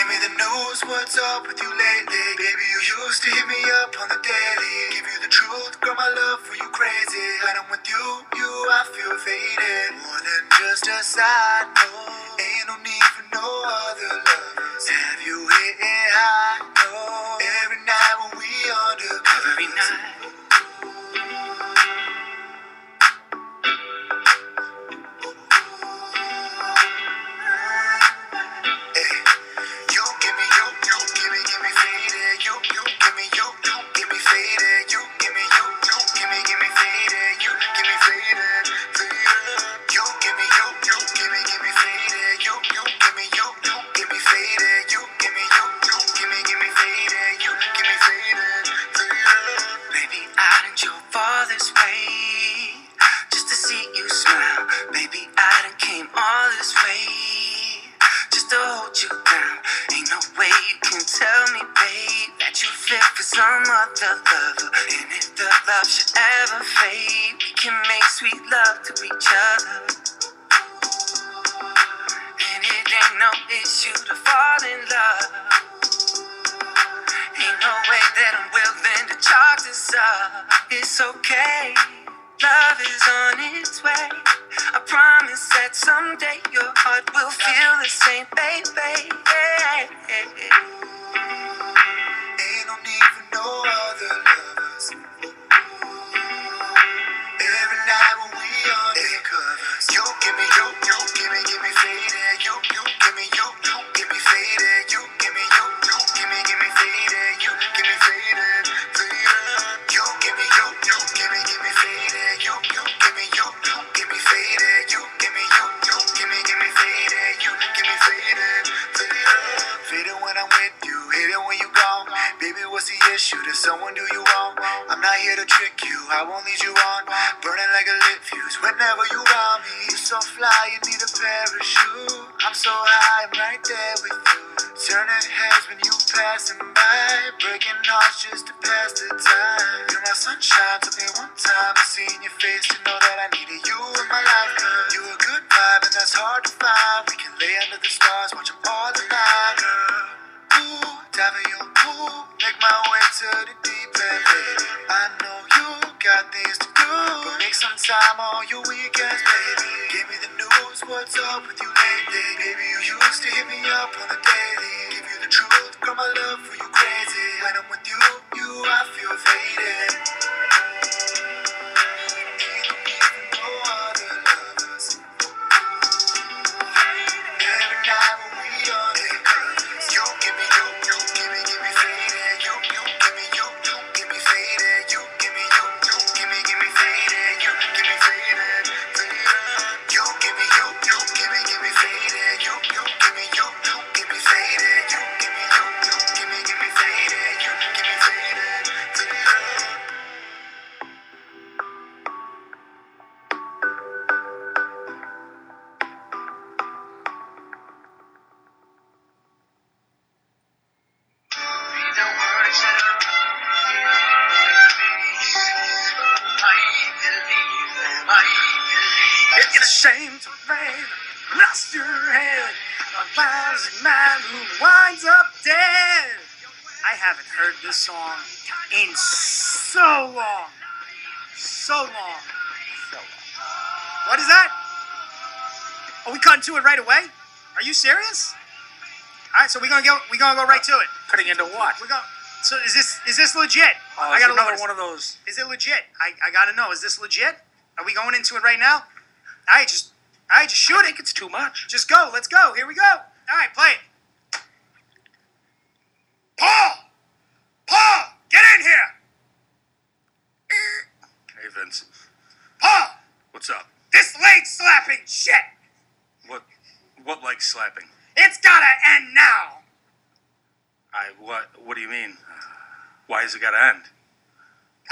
Give me the news, what's up with you lately? Baby, you used to hit me up on the daily. Give you the truth, girl, my love for you crazy. When I'm with you, you, I feel faded. More than just a side note. Ain't no need for no other lovers. Have you hitting high? No. Every night when we undercover. Every night. Love should ever fade, we can make sweet love to each other. And it ain't no issue to fall in love. Ain't no way that I'm willing to chalk this up. It's okay. Love is on its way. I promise that someday your heart will feel the same, baby. Ain't I won't lead you on. Burning like a lit fuse whenever you around me. You're so fly, you need a parachute. So we're gonna go. We're gonna go right to it. Cutting into what? We're going. So is this is this legit? Oh, I gotta another one of those. Is it legit? I, I gotta know. Is this legit? Are we going into it right now? All right, just all right, just shoot I it. think it's too much. Just go. Let's go. Here we go. All right, play it. Paul, Paul, get in here. Hey Vince, Paul, what's up? this leg slapping shit. What? What like slapping? It's gotta end now. I what? What do you mean? Why has it got to end?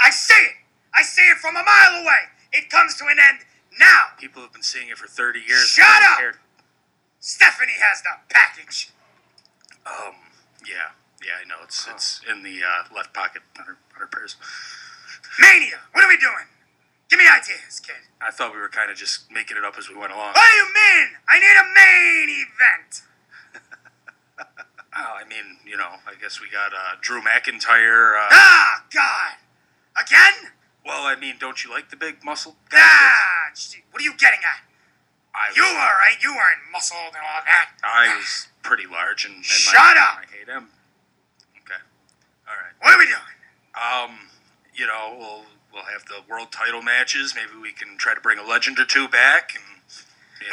I see it. I see it from a mile away. It comes to an end now. People have been seeing it for 30 years. Shut up! care. Stephanie has the package. Um. Yeah. Yeah. I know. It's it's in the uh, left pocket under under purse. Mania. What are we doing? Give me ideas, kid. I thought we were kind of just making it up as we went along. What do you mean? I need a main event. Oh, I mean, you know, I guess we got uh, Drew McIntyre. Uh, Ah, God. Again? well, I mean, don't you like the big muscle? guy? Ah, what are you getting at? I You was, right. You weren't muscled and all that. I was pretty large, and, and Shut my, up! I hate him. Okay, all right. What are we doing? Um, you know, we'll we'll have the world title matches. Maybe we can try to bring a legend or two back. And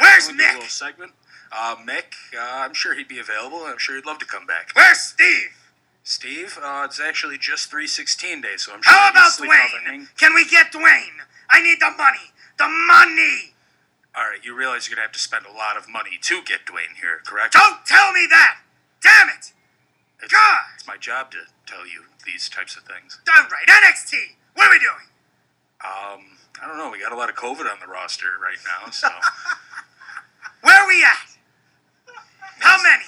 know, Where's Mick? A little segment. Uh, Mick, uh, I'm sure he'd be available. I'm sure he'd love to come back. Where's Steve? Steve, uh, it's actually just 316 days, so I'm sure How about Dwayne? Can we get Dwayne? I need the money. The money. All right, you realize you're gonna have to spend a lot of money to get Dwayne here, correct? Don't tell me that. Damn it. It's, God. it's my job to tell you these types of things. All right, NXT. What are we doing? Um, I don't know. We got a lot of COVID on the roster right now, so Where are we at? How many?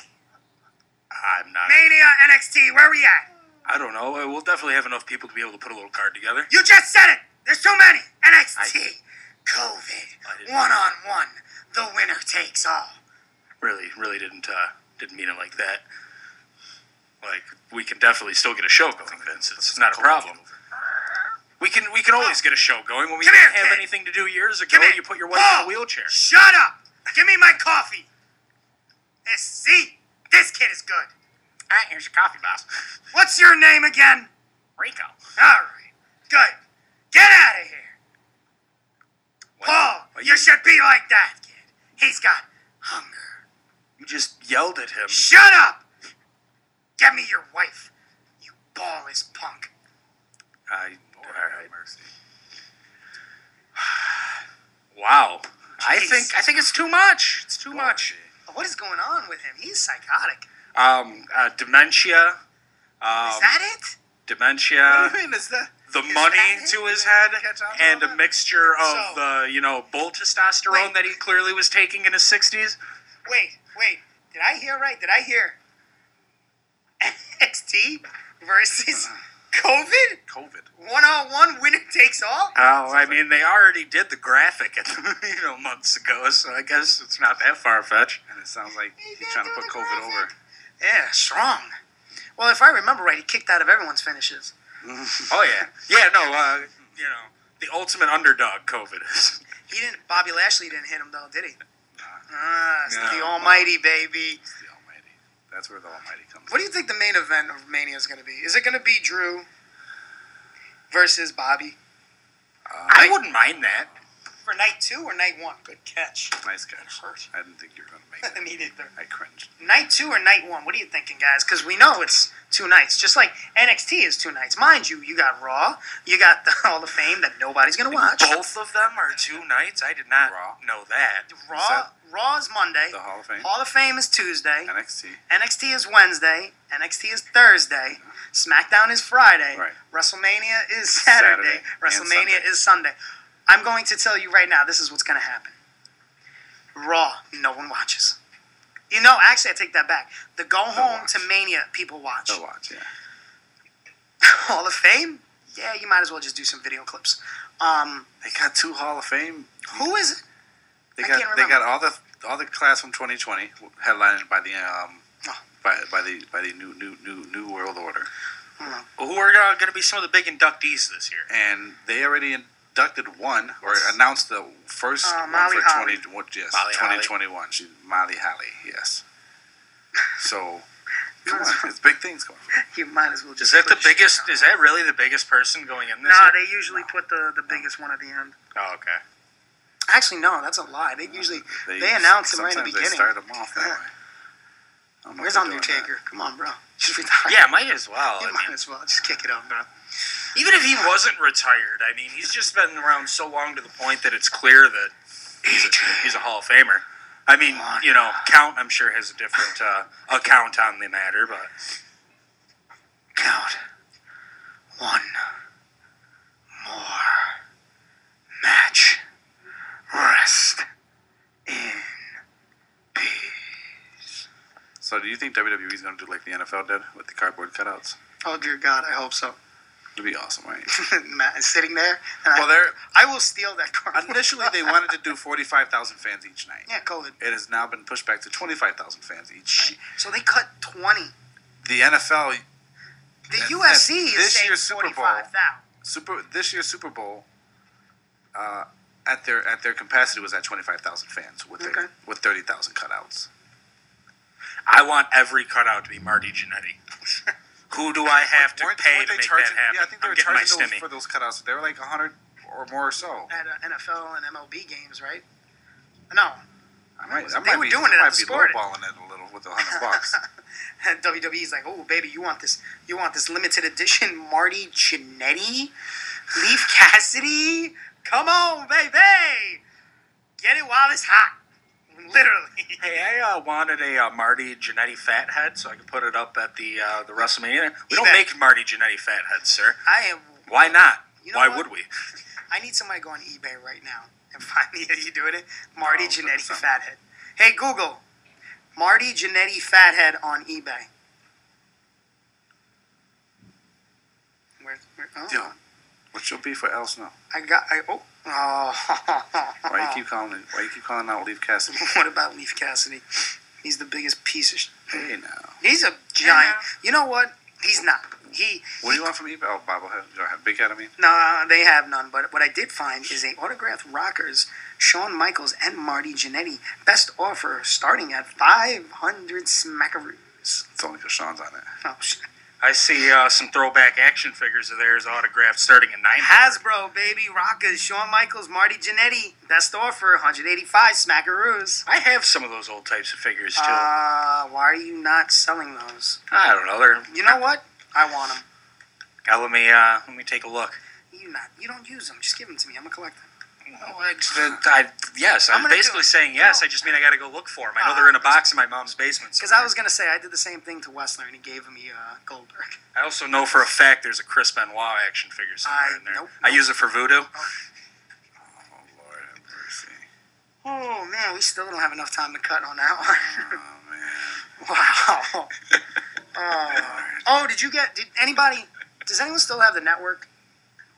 I'm not. Mania, NXT. Where are we at? I don't know. We'll definitely have enough people to be able to put a little card together. You just said it. There's too many. NXT. I COVID. One on one. The winner takes all. Really, really didn't uh, didn't mean it like that. Like we can definitely still get a show going, Vince. It's not a problem. We can we can always get a show going when we Come didn't here, have kid. anything to do years ago. Come. You put your wife Paul, in a wheelchair. Shut up. Give me my coffee. This, see? This kid is good. All right, here's your coffee, boss. What's your name again? Rico. All right. Good. Get out of here. What- Paul, what you should be like that, kid. He's got hunger. You just yelled at him. Shut up. Get me your wife. You ballless punk. I, all right. Wow. I think I think it's too much. It's too much. What is going on with him? He's psychotic. Um, uh, dementia. Um, is that it? dementia. what do you mean? Is that the Is money to his head Catch on to and a mixture of So- the you know bull testosterone Wait. that he clearly was taking in his 60s Wait, wait. Did I hear right? Did I hear NXT versus COVID? covid One on one, winner takes all? oh i mean they already did the graphic at you know months ago so i guess it's not that far-fetched And it sounds like he's trying to put COVID over. Yeah, strong. Well, if I remember right, he kicked out of everyone's finishes. oh yeah yeah no uh you know the ultimate underdog covid is He didn't. Bobby Lashley didn't hit him though, did he? Ah, it's the No. Almighty, baby. It's the Almighty. That's where the Almighty comes. What do you think the main event of Mania is going to be? Is it going to be Drew versus Bobby uh, i wouldn't mind that for night two or night one? Good catch. Nice catch. I didn't think you were going to make it. Me neither. I cringed. Night two or night one? What are you thinking, guys? Because we know it's two nights, just like NXT is two nights. Mind you, you got Raw, you got the Hall of Fame that nobody's going to watch. both of them are two nights i did not Raw. know that Raw, Raw is Monday. The Hall of Fame. Hall of Fame is Tuesday. NXT. NXT is Wednesday. NXT is Thursday. SmackDown is Friday. Right. WrestleMania is Saturday. Saturday WrestleMania Sunday. is Sunday. I'm going to tell you right now, this is what's going to happen. Raw, no one watches. You know, actually, I take that back. The go home watch. to Mania, people watch. They'll watch, yeah. Hall of Fame? Yeah, you might as well just do some video clips. Um, They got two Hall of Fame. who is it? They I got can't they got all the all the class from 2020, headlined by the um, by, by the by the new new new new world order, Who are uh, going to be some of the big inductees this year? and they already inducted one or announced the first Uh, one for Holly. 20 what- yes Molly Holly. 2021. She's Molly Holly, yes. So, come on, it's big things going. You might as well just. Is that the biggest? Is that really the biggest person going in this? No, year? they usually put the, the biggest one at the end. Oh, okay. Actually, no, that's a lie. They usually They, they, announce them right in the sometimes they beginning. start them off that Yeah. way. I don't know Where's Undertaker? Come on, bro. Just retire. Yeah, might as well. You I might mean, as well just kick it up, bro. even if he wasn't retired, I mean, he's just been around so long to the point that it's clear that he's a, he's a Hall of Famer. I mean, you know, Count, I'm sure, has a different uh, account on the matter, but Count. One more match. Rest in peace. So, do you think WWE is going to do like the NFL did with the cardboard cutouts? Oh dear God, I hope so. It'd be awesome, right? Matt is sitting there, Well, I, I will steal that card. initially they wanted to do 45,000 fans each night. yeah, COVID. It has now been pushed back to 25,000 fans each night. So they cut twenty. The NFL The And- UFC and is this year's Super Bowl- forty-five thousand. Super this year's Super Bowl uh, at their at their capacity was at 25,000 fans with Okay. their, with 30,000 cutouts. I want every cutout to be Marty Jannetty. Who do I have to Weren't- pay weren't to make charging- that happen? Yeah, I think they I'm were getting my charging those stimmy. for those cutouts. They were like 100 or more or so. At uh, NFL and MLB games, right? No. I might, They I might were be, doing I it at might the be sport. lowballing it a little with the 100 bucks. And WWE's like, oh baby, you want this? You want this limited edition Marty Jannetty, Leif Cassidy? Come on, baby, get it while it's hot. Literally. Hey, I uh, wanted a uh, Marty Jannetty fat head so I could put it up at the uh, the WrestleMania. We don't make Marty Jannetty fat heads, sir. I am. Why not? You know Why what? would we? I need somebody to go on eBay right now and find me. Are you doing it? Marty No, Jannetty something. fathead. Hey Google, Marty Jannetty fathead on eBay. Where? where oh, Yo, what's your beef with Al Snow? I got. I oh. oh. Why you keep calling it? Why you keep calling out Leif Cassidy? what about Leif Cassidy? He's the biggest piece of. Sh- Hey now, He's a giant. You know what? He's not. He. what do you want from eBay? Oh, bobblehead. You have big head. I mean, No, they have none. But what I did find is a autographed rockers, Shawn Michaels and Marty Jannetty. Best offer starting at five hundred smackaroos. it's only because Sean's on it. Oh shit. I see uh, some throwback action figures of theirs autographed starting at nine. Hasbro, baby, rockers, Shawn Michaels, Marty Jannetty. Best offer, 185 smackaroos. I have some of those old types of figures too. Uh, why are you not selling those? I don't know. They're You know what? I want them. Uh, let me uh, let me take a look. You not. You don't use them. Just give them to me. I'm a collector. Oh, I, I, yes, I'm I'm, basically saying yes. No. I just mean I got to go look for them. I know Uh, they're in a box in my mom's basement. Because. I was gonna say I did the same thing to Wessler, and he gave me uh, Goldberg. I also know for a fact there's a Chris Benoit action figure somewhere I- in there. nope, I use it for voodoo. Oh Lord have mercy. Oh man, we still don't have enough time to cut on that one. Oh man. wow. Oh. oh, did you get? Did anybody? Does anyone still have the network?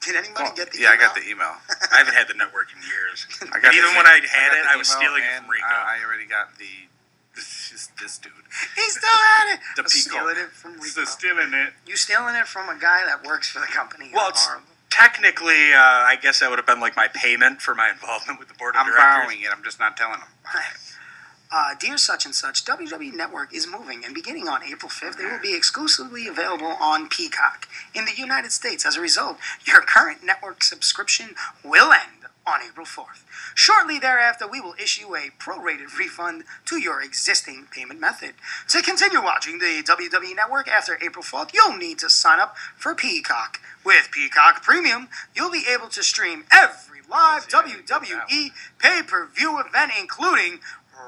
Did anybody Well, get the? yeah, I got the email. I haven't had the network in years. I got even when I had got it, I was stealing it from Rico. I, I already got the this, this, dude. He still had it. The I'm stealing it from Rico. stealing it. You stealing it from a guy that works for the company? Well, it's Horrible. technically, uh, I guess that would have been like my payment for my involvement with the board of I'm directors. borrowing it. I'm just not telling him. Uh, Dear Such and Such, WWE Network is moving, and beginning on April 5th, they will be exclusively available on Peacock in the United States. As a result, your current network subscription will end on April 4th. Shortly thereafter, we will issue a prorated refund to your existing payment method. To continue watching the WWE Network after April 4th, you'll need to sign up for Peacock. With Peacock Premium, you'll be able to stream every live WWE pay per view event, including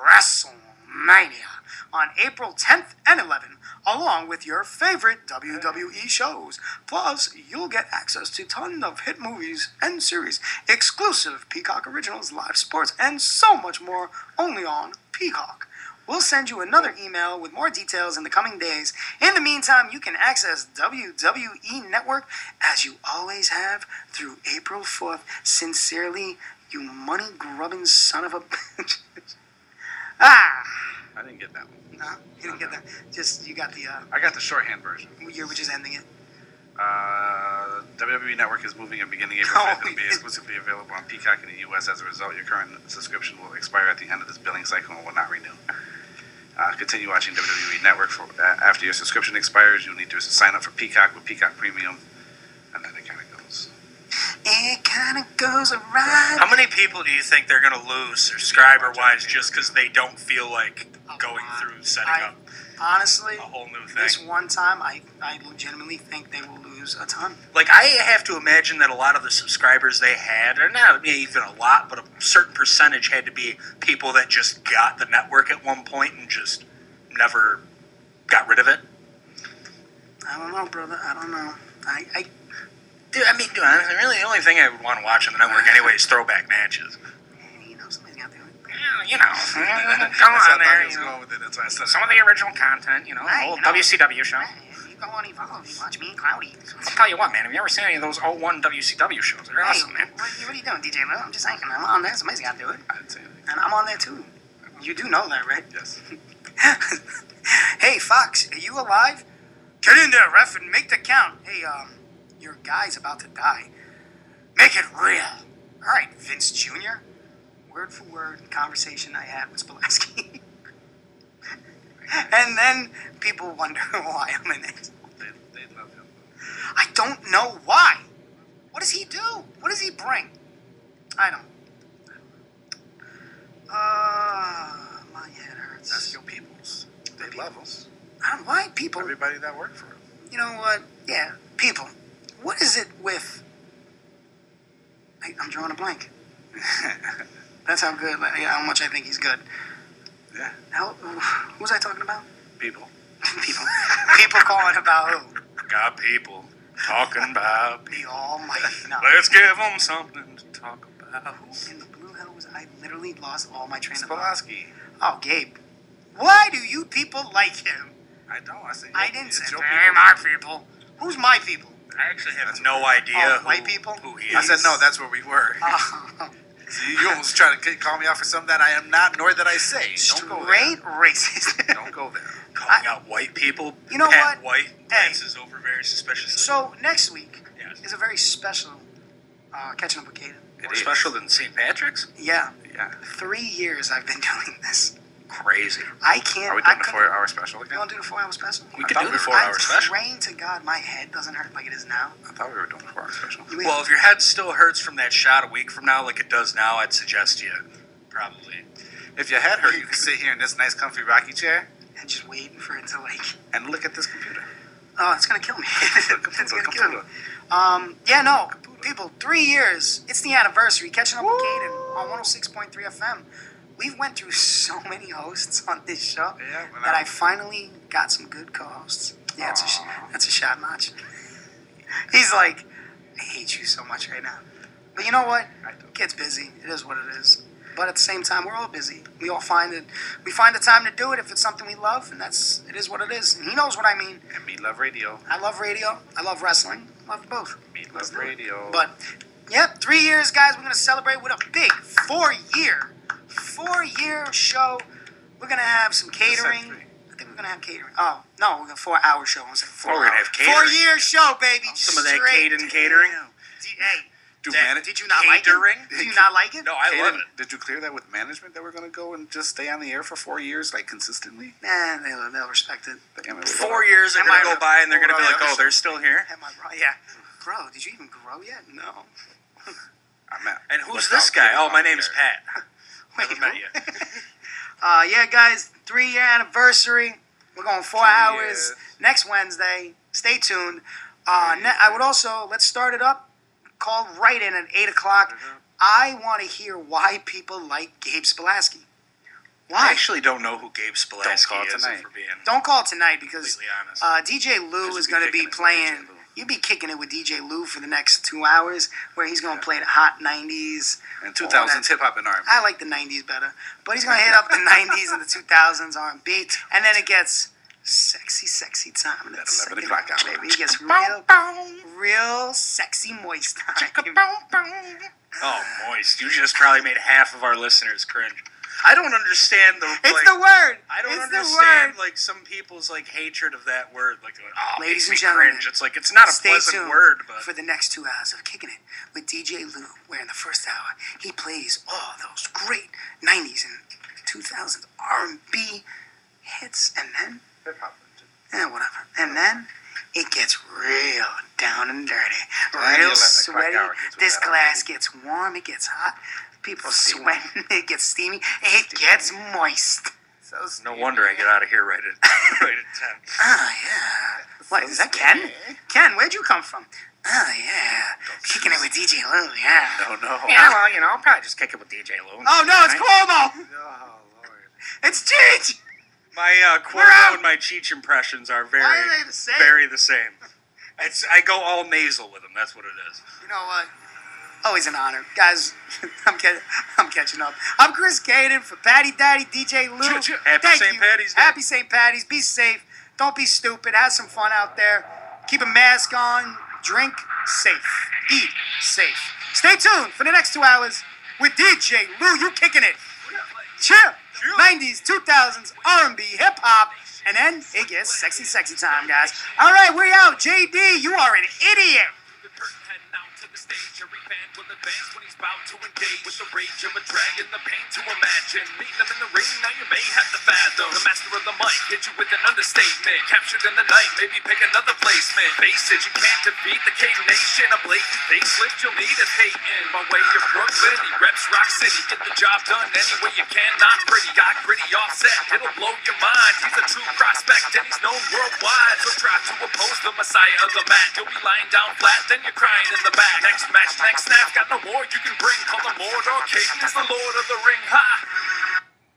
WrestleMania, on April 10th and 11th, along with your favorite WWE shows. Plus, you'll get access to tons of hit movies and series, exclusive Peacock Originals, live sports, and so much more only on Peacock. We'll send you another email with more details in the coming days. In the meantime, you can access WWE Network as you always have through April 4th. Sincerely, you money grubbing son of a bitch. Didn't get that one. No, you didn't get that. Just you got the. Uh, I got the shorthand version. you were just ending it. Uh, WWE Network is moving and beginning April Oh, 5th. It'll be exclusively available on Peacock in the U.S. As a result, your current subscription will expire at the end of this billing cycle and will not renew. Uh, continue watching WWE Network for uh, after your subscription expires. You'll need to sign up for Peacock with Peacock Premium, and then it kind of goes. It kind of goes around. How many people do you think they're going to lose subscriber wise just because they don't feel like going through setting I- up Honestly, a whole new thing? this one time, I, I legitimately think they will lose a ton. Like I have to imagine that a lot of the subscribers they had, or not even a lot, but a certain percentage had to be people that just got the network at one point and just never got rid of it. I don't know, brother. I don't know. I, I Dude, I mean, dude, honestly, really, the only thing I would want to watch on the network anyway is throwback matches. you know, somebody's got to do it. You know, go on there. You know, going with it. That's why I said some of the original content, you know, Hey, old you know, WCW show. You go on Evolve, you watch me and Cloudy. I'll tell you what, man. Have you ever seen any of those 01 WCW shows? They're Hey, awesome, man. What, what are you doing, DJ Lil? I'm just saying, I'm on there. Somebody's got to do it. I didn't say. And I'm on there too. You do know that, right? Yes. hey, Fox, are you alive? Get in there, ref, and make the count. Hey, um, your guy's about to die. Make it real. All right, Vince Jr. Word for word conversation I had with Sapolsky. and then people wonder why I'm in it. They, they love him. I don't know why. What does he do? What does he bring? I don't. Uh, my head hurts. That's your peoples. They love him. I don't, why people? Everybody that worked for him. You know what? Yeah, people. What is it with? I, I'm drawing a blank. That's how good, like, how much I think he's good. Yeah. How, who was I talking about? People. People. People calling about who? Got people talking about. The Almighty. No. Let's give them something to talk about. Who in the blue hell was I? Literally lost all my train of thought. Oh, Gabe. Why do you people like him? I don't. I say. I didn't say hey, my people. Who's my people? I actually have no idea Oh, who, white people? who he is. I said no. That's where we were. Oh, you almost trying to call me out for something that I am not, nor that I say. Don't go there. straight racist. Don't go there. calling out white people. You know Pat what? White Hey. glances over very suspiciously. so next week Yes. is a very special uh, catching up with Caden. More special than St. Patrick's? Yeah, Yeah. three years I've been doing this. Crazy. I can't. Are we I doing the couldn't- four-hour special You again? want to do a four-hour special? We I could do we the four hour I'm special. praying to God my head doesn't hurt like it is now. I thought we were doing the four-hour special. You Well, if your head still hurts from that shot a week from now, like it does now, I'd suggest you probably. If your head hurt, you can sit here in this nice, comfy rocking chair and just waiting for it to like. and look at this computer. Oh, it's gonna kill me. Computer, it's gonna kill me. computer. Um, yeah, no, people, three years. It's the anniversary. Catching up with Caden on 106.3 FM. We've went through so many hosts on this show Yeah, that I- I finally got some good co-hosts. Yeah, it's a sh- that's a shot notch. He's like, I hate you so much right now. But you know what? I do. Gets busy. It is what it is. But at the same time, we're all busy. We all find it. We find the time to do it if it's something we love, and that's it is what it is. And he knows what I mean. And me love radio. I love radio. I love wrestling. Love both. Me love do it. radio. But yep, three years, guys. We're gonna celebrate with a big four-year, four-year show. We're gonna have some catering. I think we're gonna have catering. Oh no, we're gonna four-hour show. I was like four. Oh, we're gonna have catering. Four-year show, baby. Oh, some of that Straight Caden catering. down. Hey, Do man- did you not like catering? it? Do you not like it? No, I love it. Did you clear that with management that we're going to go and just stay on the air for four years, like consistently? Nah, they'll, they'll respect it. Damn it, Four years are Am going I- to go by and they're going to be like, oh, they're still here? Am I right? Yeah. Bro, did you even grow yet? No. I'm at. And who's this guy? Oh, my name is Pat. Never met you. Uh, yeah, guys, three year anniversary. We're going four Three hours years. next Wednesday. Stay tuned. Uh, ne- I would also let's start it up. Call right in at eight o'clock. I want to hear why people like Gabe Sapolsky. I actually don't know who Gabe Sapolsky call is, tonight. if we're being Don't call tonight because honest. uh, DJ Lou is going to be be kicking it playing. You'll be kicking it with DJ Lou for the next two hours, where he's going to play the hot '90s. And 2000s hip hop and R&B. I like the '90s better, but he's going to hit up the '90s and the 2000s R&B, and then it gets sexy, sexy time. That 11 second o'clock hour. baby. It gets real, real sexy moist time. Oh, moist. You just probably made half of our listeners cringe. I don't understand the. It's like, the word. I don't it's understand like some people's like hatred of that word. Like, oh, Ladies makes and me gentlemen, cringe. It's like it's not a pleasant word, but for the next two hours of kicking it with DJ Lou, where in the first hour he plays all those great '90s and 2000s R&B hits, and then hip hop. yeah, whatever, and then it gets real down and dirty, real sweaty. This glass gets warm, it gets hot. People sweating, it gets steamy, it gets moist. So no wonder I get out of here right at right at ten. Oh yeah. What is that, Ken? Ken, where'd you come from? Oh yeah, kicking it with DJ Lou. Yeah. No, no. Yeah, well, you know, I'll probably just kick it with DJ Lou. Oh no, it's Cuomo. Oh lord. It's Cheech. My uh. Cuomo and my Cheech impressions are very, Why are they the same? very the same. It's I go all nasal with them. That's what it is. You know what? Always an honor, guys. I'm catching, I'm catching up. I'm Chris Caden for Patty Daddy DJ Lou. Happy St. Patty's Day. Happy St. Patty's. Be safe. Don't be stupid. Have some fun out there. Keep a mask on. Drink safe. Eat safe. Stay tuned for the next two hours with DJ Lou. You kicking it? Chill. 90s, 2000s, R&B, hip hop, and then it gets sexy, sexy time, guys. All right, we out. JD, you are an idiot. Every fan will advance when he's about to engage with the rage of a dragon, the pain to imagine. Meeting him in the ring, now you may have to fathom. The master of the mic hit you with an understatement. Captured in the night, maybe pick another placement. Faces you can't defeat the K Nation. A blatant facelift you'll need is hating. My way of Brooklyn, he reps Rock City. Get the job done any way you can, not pretty. Got gritty offset, it'll blow your mind. He's a true prospect and he's known worldwide. So try to oppose the messiah of the mat. You'll be lying down flat, then you're crying in the back. Next match, next snap, got no more you can bring. Call him Mordor, King is the Lord of the Ring. Ha!